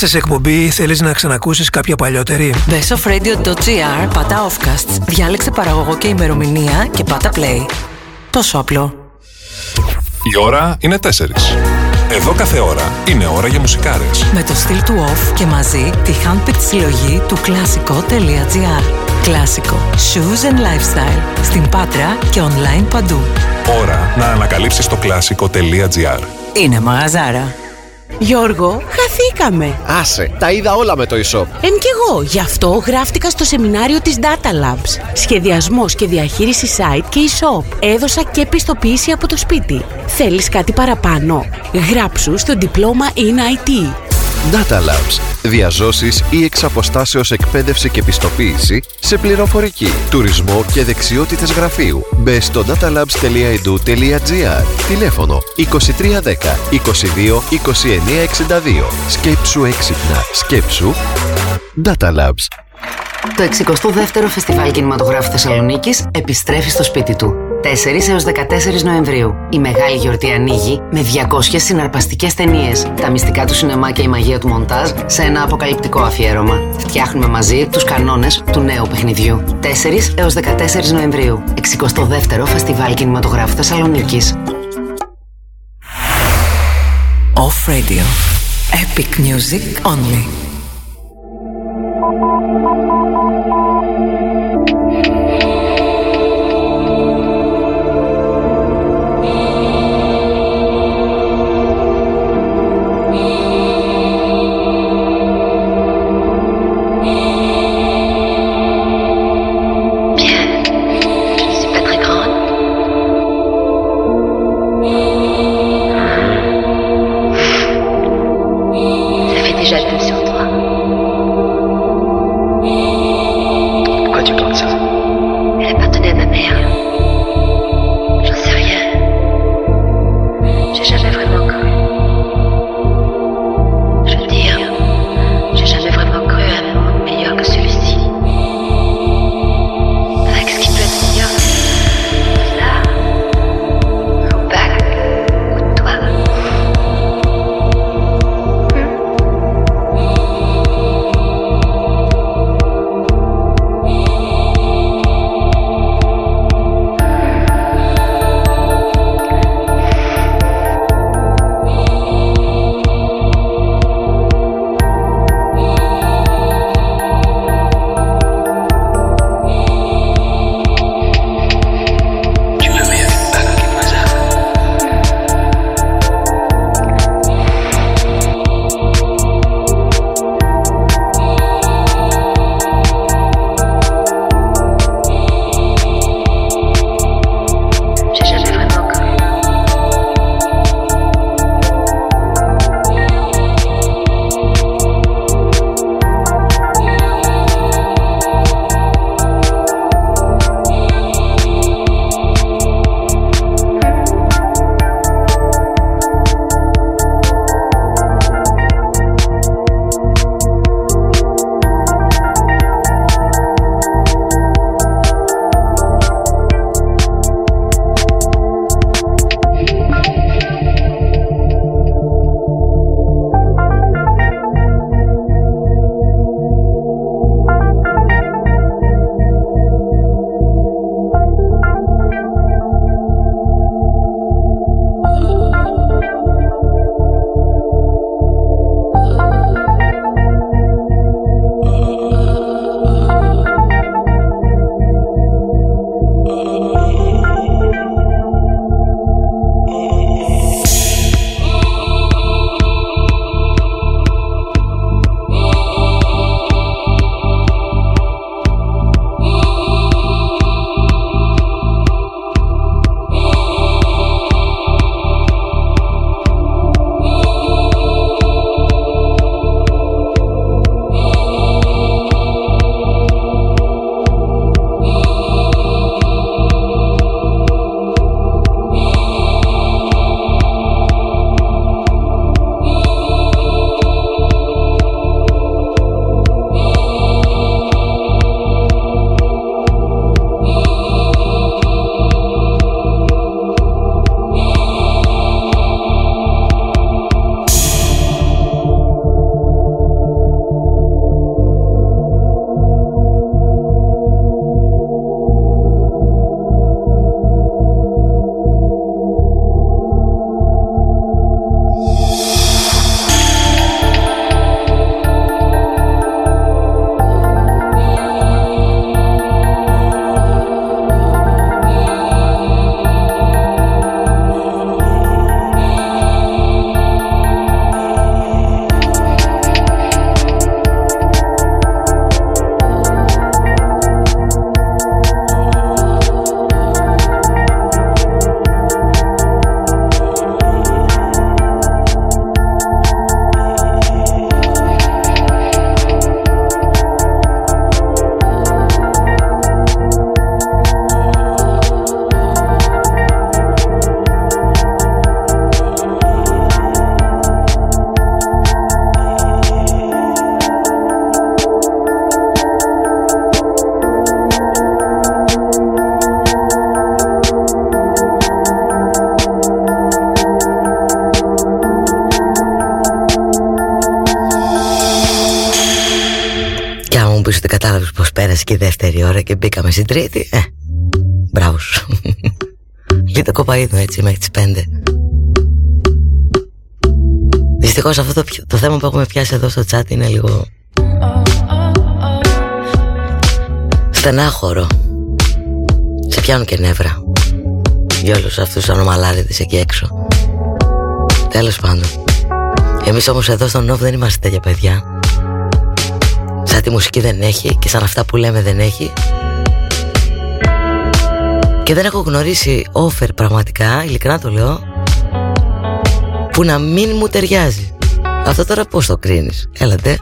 Έχασες εκπομπή ή θέλεις να ξανακούσεις κάποια παλιότερη; Μπε στο radio.gr, πάτα offcasts, διάλεξε παραγωγό και ημερομηνία και πάτα play. Τόσο απλό. Η ώρα είναι 4. Εδώ κάθε ώρα είναι ώρα για μουσικάρες. Με το στυλ του off και μαζί τη handpicked συλλογή του κλασικό.gr. Κλασικό. Shoes and lifestyle. Στην Πάτρα και online παντού. Ώρα να ανακαλύψεις το κλασικό.gr. Είναι μαγαζάρα. Γιώργο, χαθήκαμε. Άσε, τα είδα όλα με το e-shop. Εν κι εγώ, γι' αυτό γράφτηκα στο σεμινάριο της Data Labs. Σχεδιασμός και διαχείριση site και e-shop. Έδωσα και πιστοποίηση από το σπίτι. Θέλεις κάτι παραπάνω; Γράψου στο διπλώμα in IT. Data Labs. Διαζώσεις ή εξ αποστάσεως εκπαίδευση και πιστοποίηση σε πληροφορική, τουρισμό και δεξιότητες γραφείου. Μπε στο datalabs.edu.gr Τηλέφωνο 2310 22 29 62 Σκέψου έξυπνα. Σκέψου Data Labs. Το 62ο Φεστιβάλ Κινηματογράφου Θεσσαλονίκης επιστρέφει στο σπίτι του. 4 έως 14 Νοεμβρίου. Η μεγάλη γιορτή ανοίγει με 200 συναρπαστικές ταινίες, τα μυστικά του σινεμά και η μαγεία του μοντάζ σε ένα αποκαλυπτικό αφιέρωμα. Φτιάχνουμε μαζί τους κανόνες του νέου παιχνιδιού. 4 έως 14 Νοεμβρίου. 62ο Φεστιβάλ Κινηματογράφου Θεσσαλονίκης. Off Radio. Epic music only. Ώρα και μπήκαμε στην τρίτη. Ε, μπράβο σου. Λίτα κοπαίδου έτσι μέχρι τις πέντε. Δυστυχώς αυτό το, το θέμα που έχουμε πιάσει εδώ στο chat είναι λίγο... Στενάχωρο. Σε πιάνουν και νεύρα. Για όλους αυτούς τους ανομαλάριδες εκεί έξω. Τέλος πάντων. Εμείς όμως εδώ στο Νόβ δεν είμαστε τέτοια παιδιά. Σαν τη μουσική δεν έχει και σαν αυτά που λέμε δεν έχει. Και δεν έχω γνωρίσει offer πραγματικά, ειλικρινά το λέω, που να μην μου ταιριάζει. Αυτό τώρα πώς το κρίνεις. Έλατε;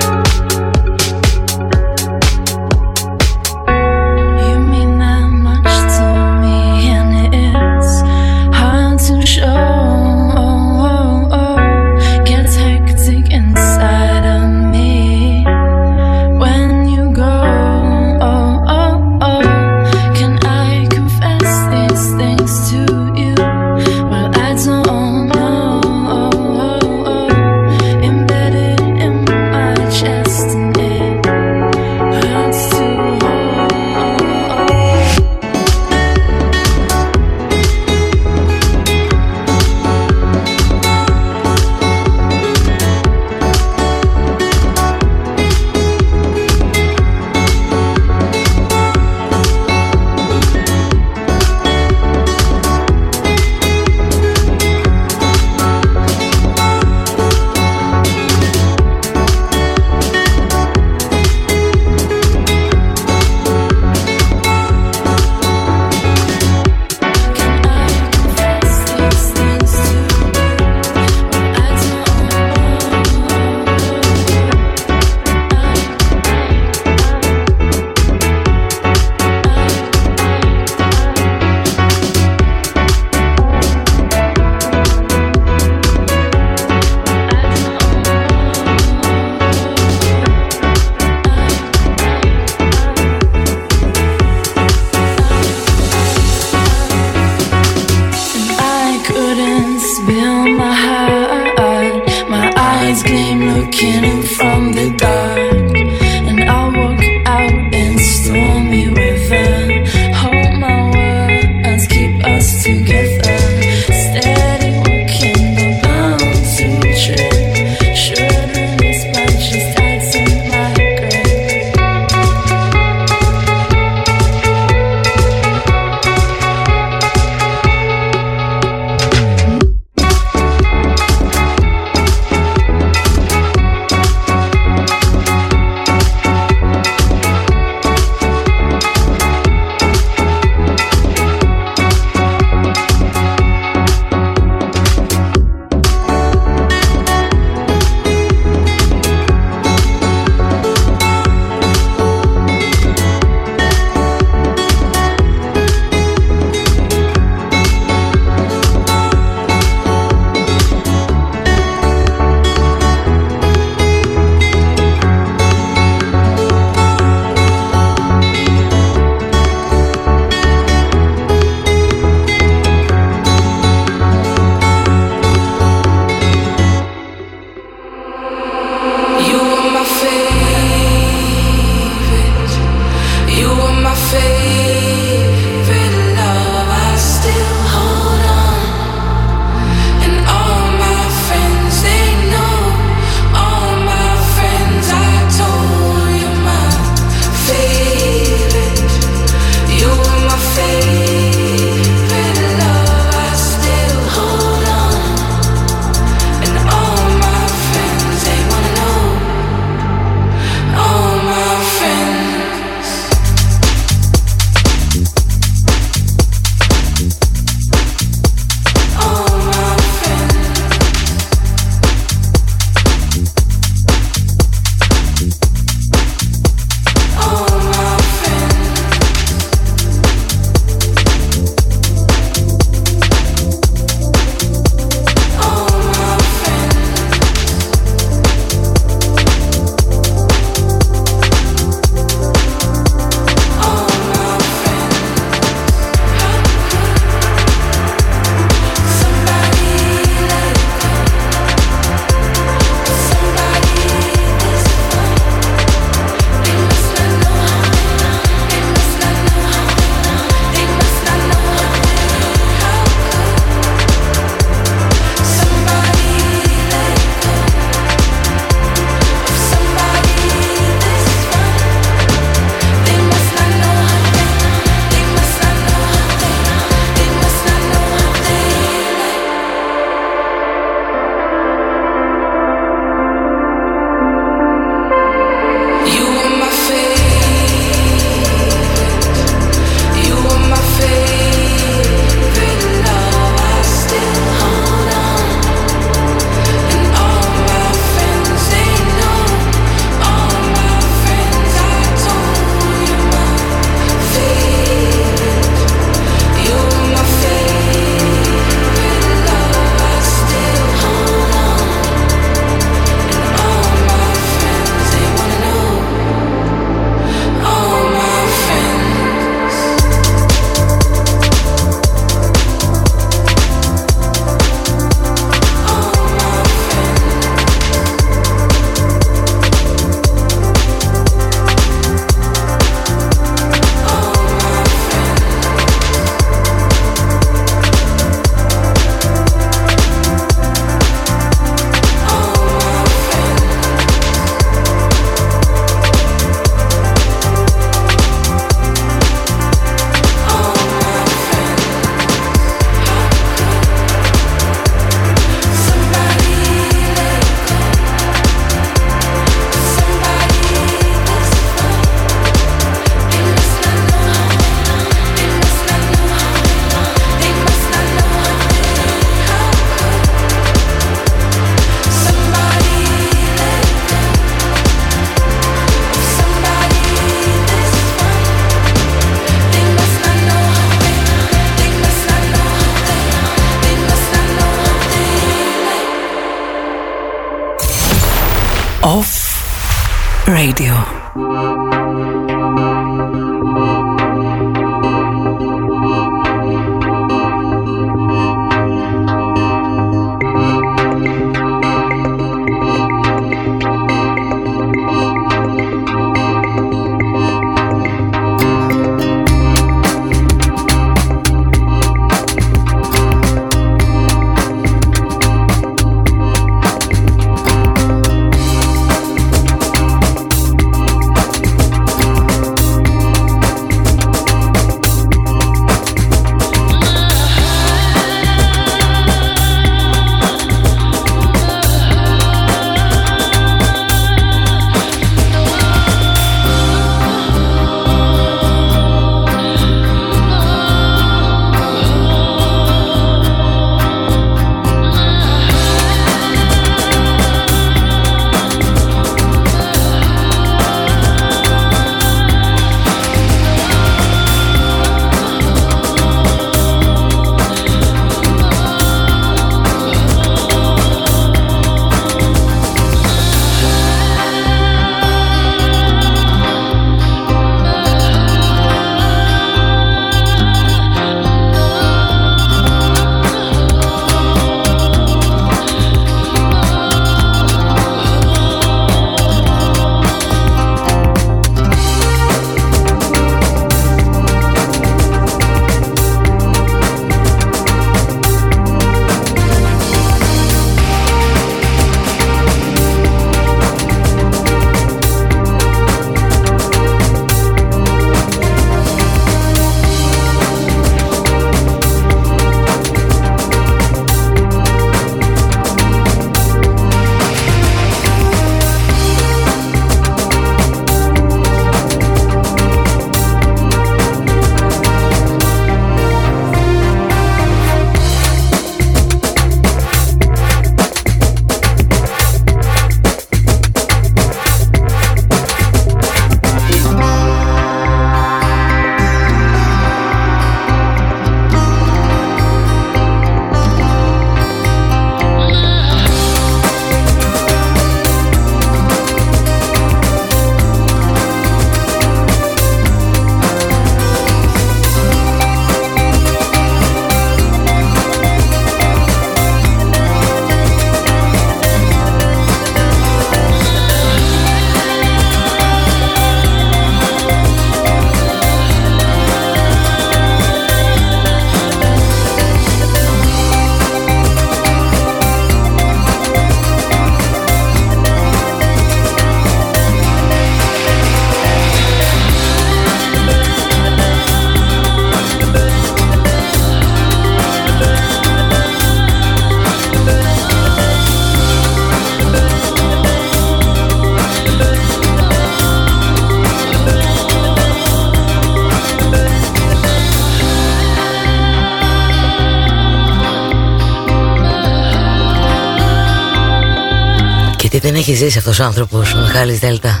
Ζήσει αυτός ο άνθρωπος, ο Μιχάλης Δέλτα;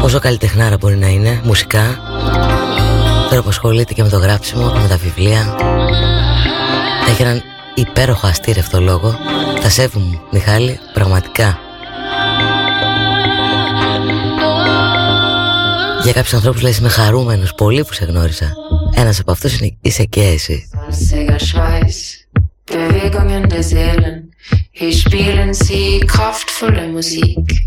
Πόσο καλλιτεχνάρα μπορεί να είναι, μουσικά; Τώρα που ασχολείται και με το γράψιμο και με τα βιβλία. Έχει έναν υπέροχο αστήρευτο λόγο. Τα σέβομαι, Μιχάλη, πραγματικά. Για κάποιους ανθρώπους λες είμαι χαρούμενος, πολύ που σε γνώρισα. Ένας από αυτούς είναι, είσαι και εσύ. Bewegungen der Seelen. Hier spielen sie kraftvolle Musik.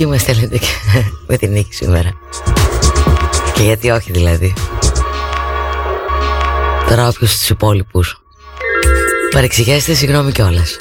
εκεί μας και με την νίκη σήμερα. Και γιατί όχι δηλαδή. Τώρα όποιος στους υπόλοιπους. Παρεξηγέστε συγγνώμη κιόλας.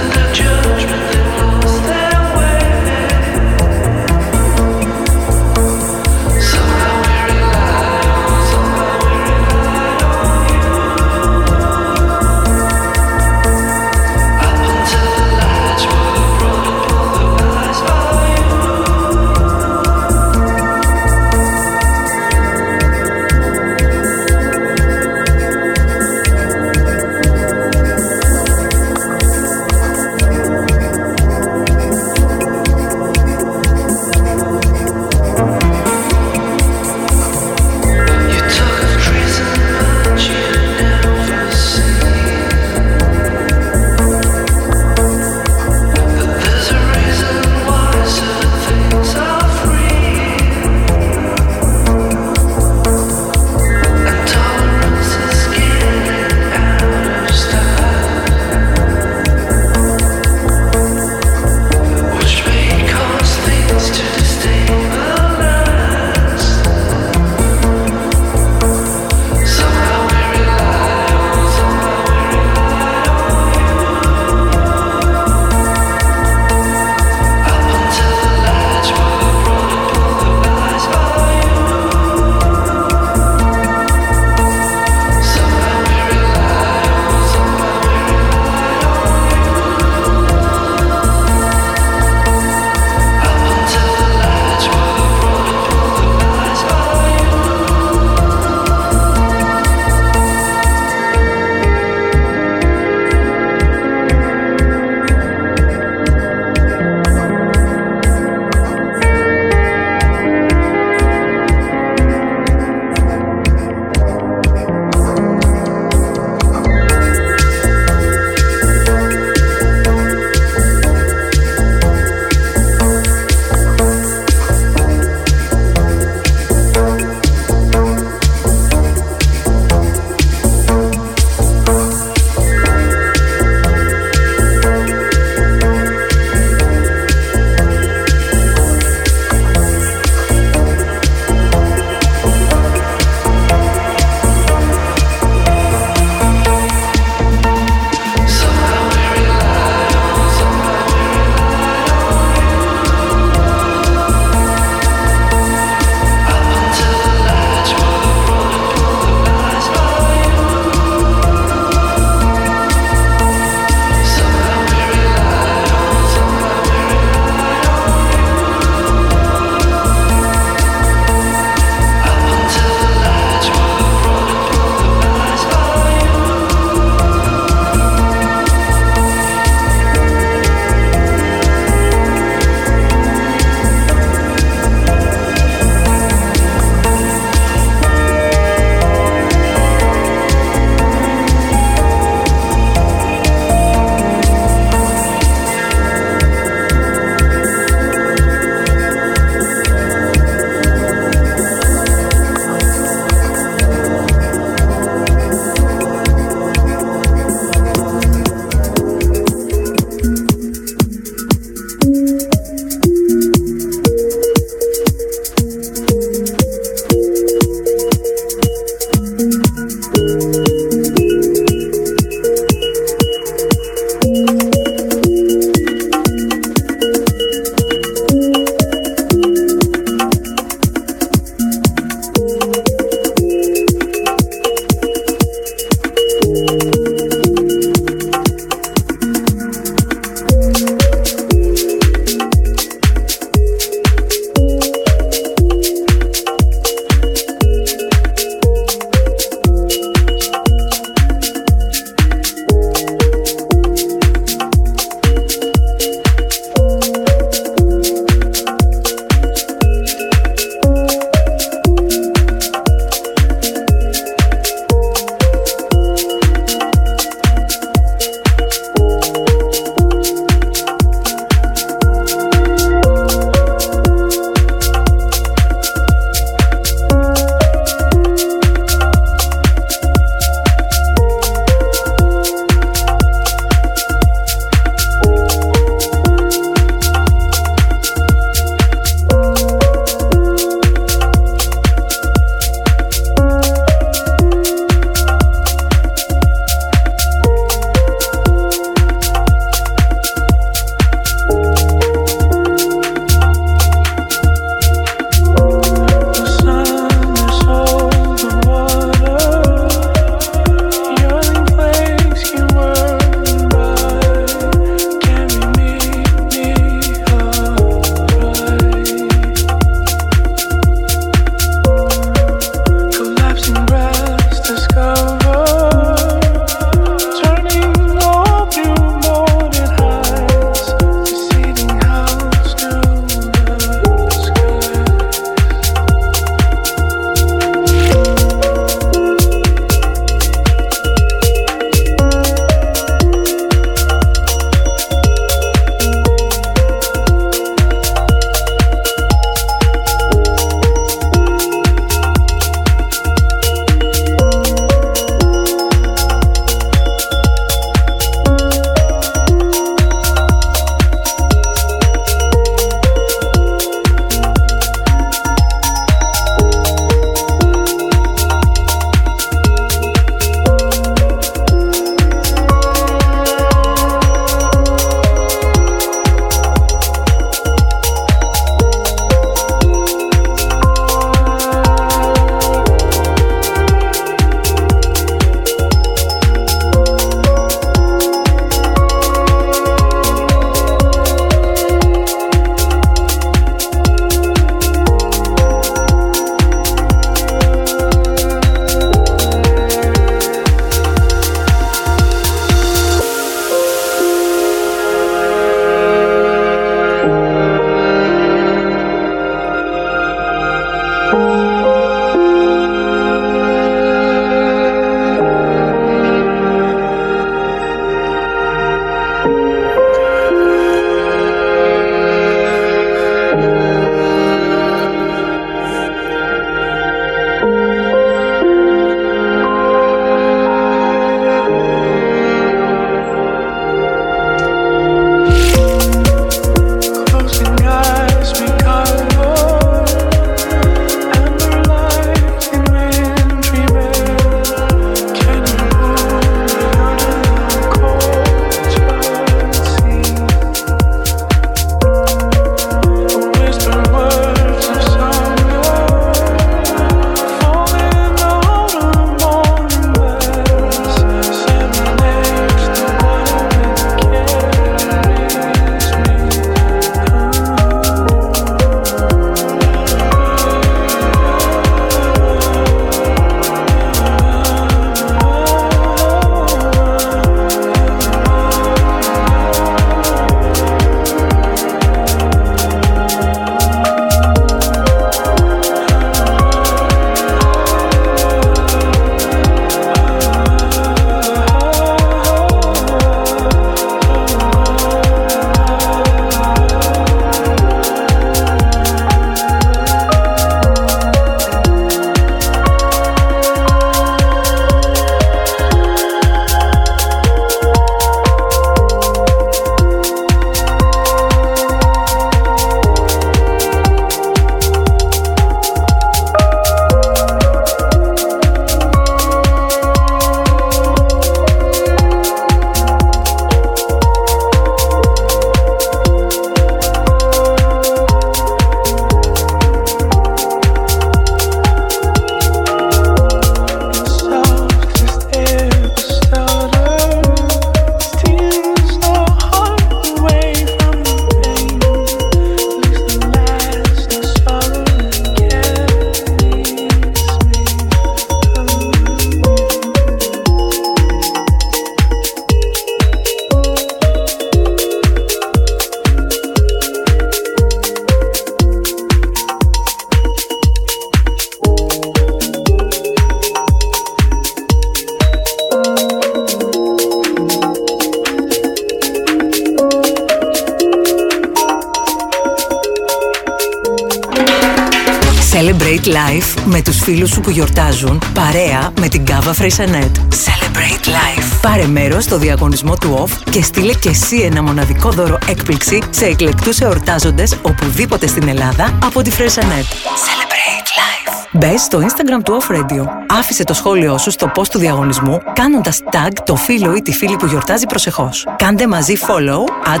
Celebrate life. Πάρε μέρος στο διαγωνισμό του OFF και στείλε και εσύ ένα μοναδικό δώρο έκπληξη σε εκλεκτούς εορτάζοντες οπουδήποτε στην Ελλάδα από τη Fresh.net. Celebrate life. Μπες στο Instagram του Off Radio. Άφησε το σχόλιο σου στο post του διαγωνισμού κάνοντας tag το φίλο ή τη φίλη που γιορτάζει προσεχώς. Κάντε μαζί follow at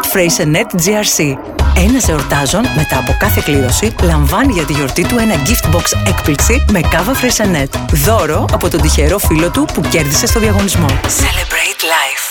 GRC ένας εορτάζων μετά από κάθε κλήρωση λαμβάνει για τη γιορτή του ένα gift box έκπληξη με κάβα φρεσανέτ. Δώρο από τον τυχερό φίλο του που κέρδισε στο διαγωνισμό. Celebrate life.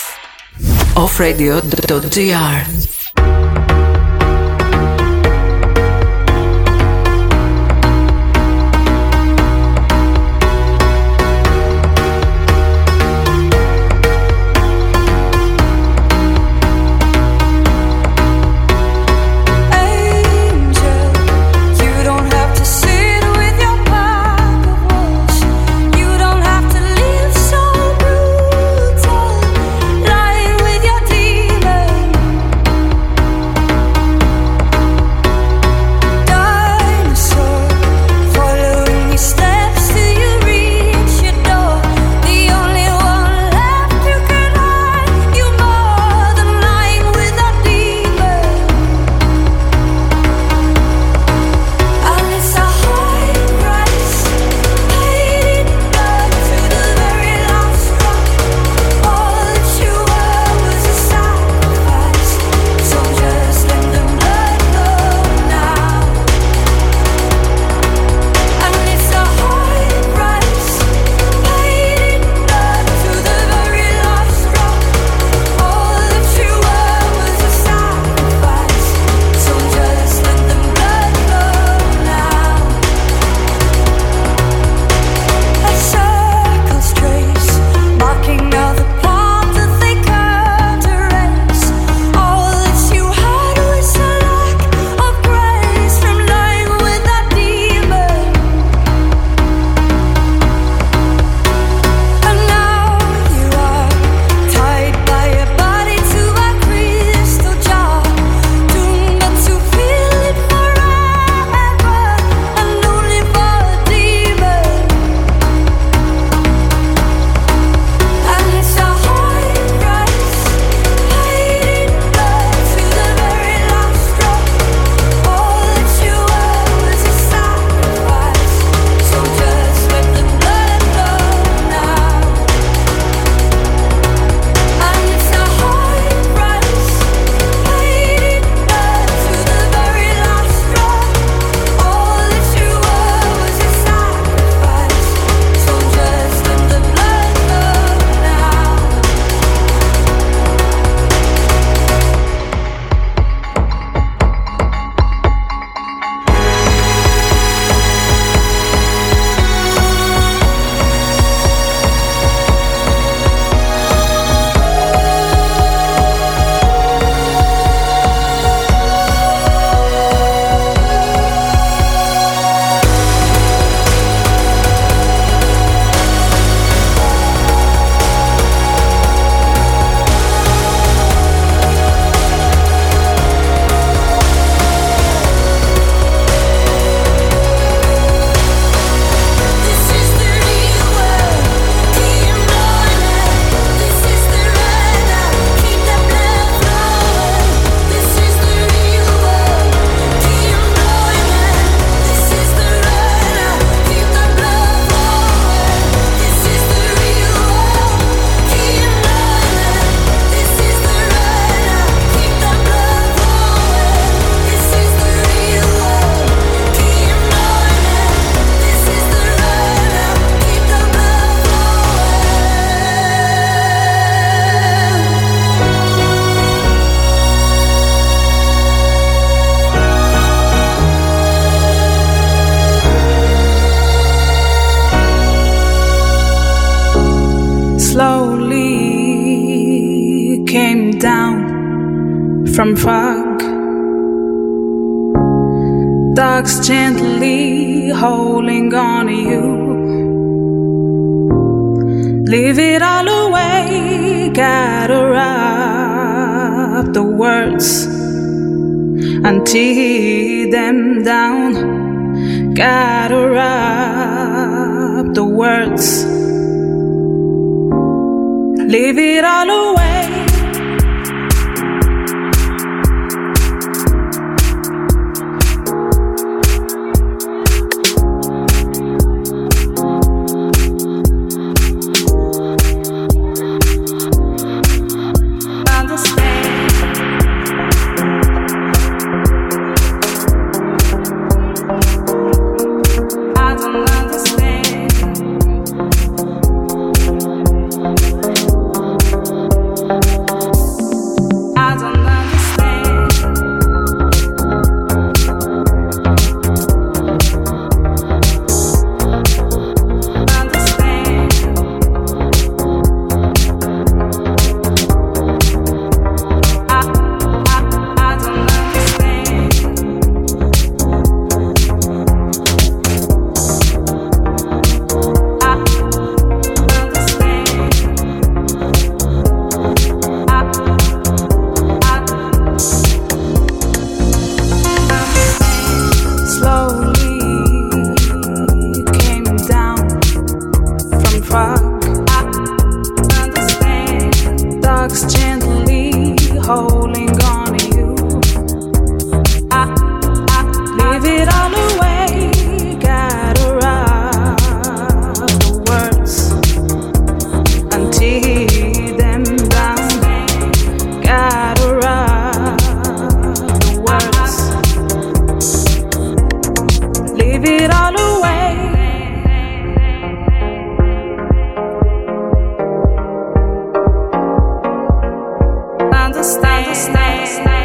Stay. snap.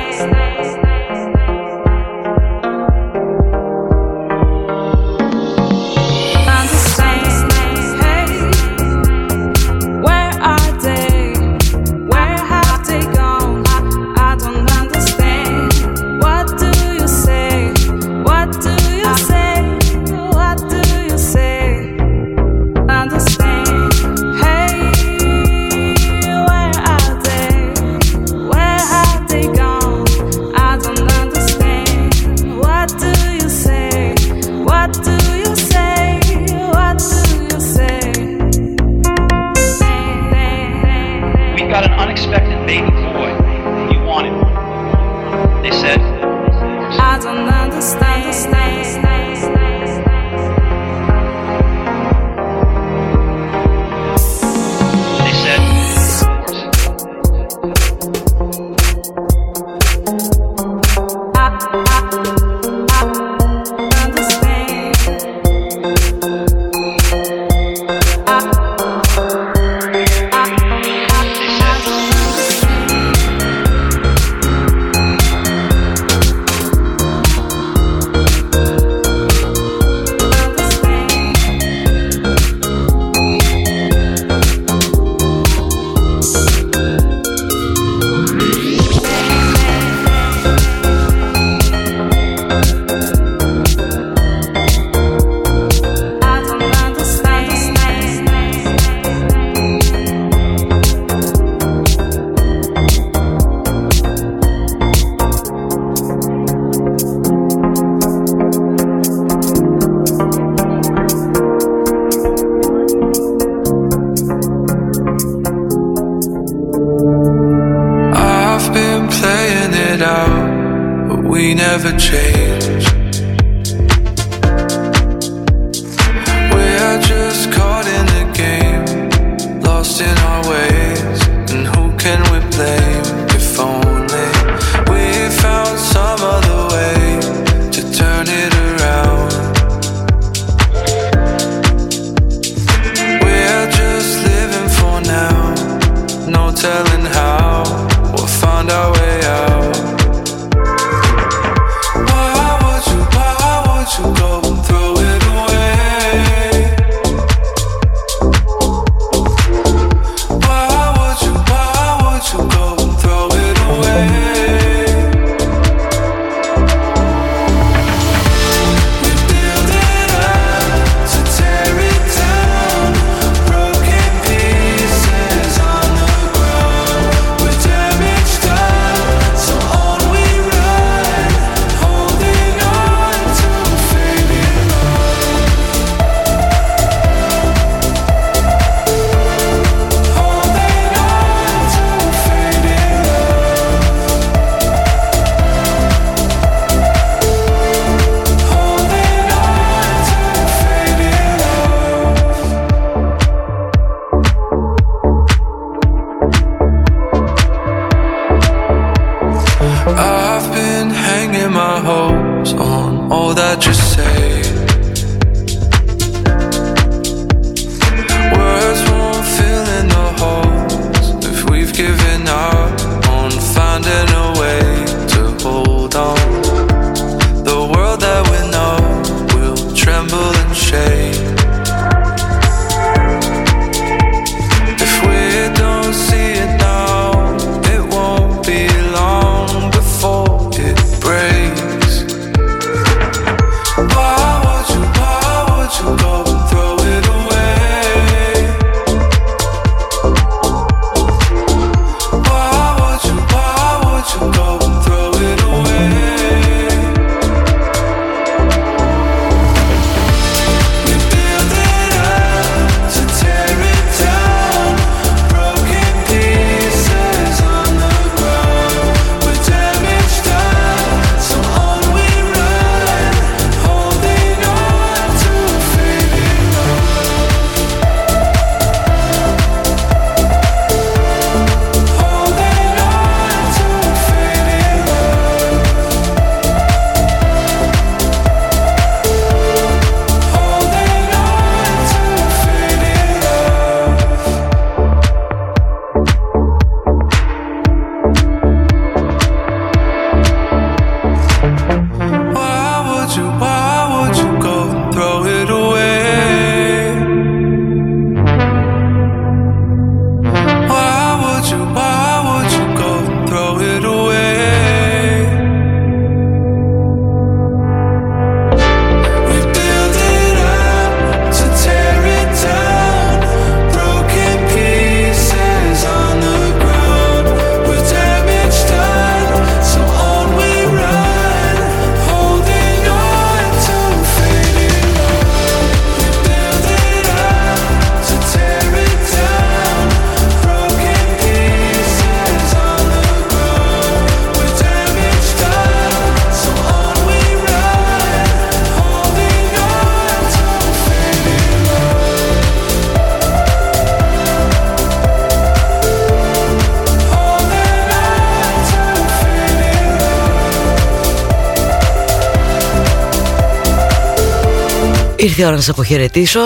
Ήρθε η ώρα να σας αποχαιρετήσω.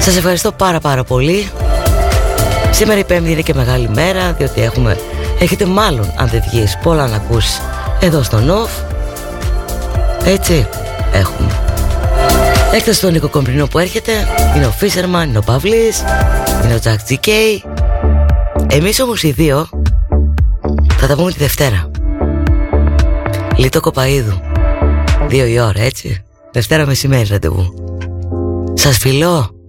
Σας ευχαριστώ πάρα πάρα πολύ. Σήμερα η Πέμπτη είναι και μεγάλη μέρα Διότι έχουμε Έχετε μάλλον αν δεν βγεις πολλά να ακούσεις Εδώ στο ΝΟΦ Έτσι έχουμε. Εκτός στον Νίκο Κομπρινό που έρχεται. Είναι ο Φίσερμαν, είναι ο Παυλής Είναι ο Τζακ Τζικέι Εμείς όμως οι δύο Θα τα πούμε τη Δευτέρα. Λίτο Κοπαίδου. Δύο η ώρα έτσι. Δευτέρα μεσημέρι ραντεβού. Σας φιλώ.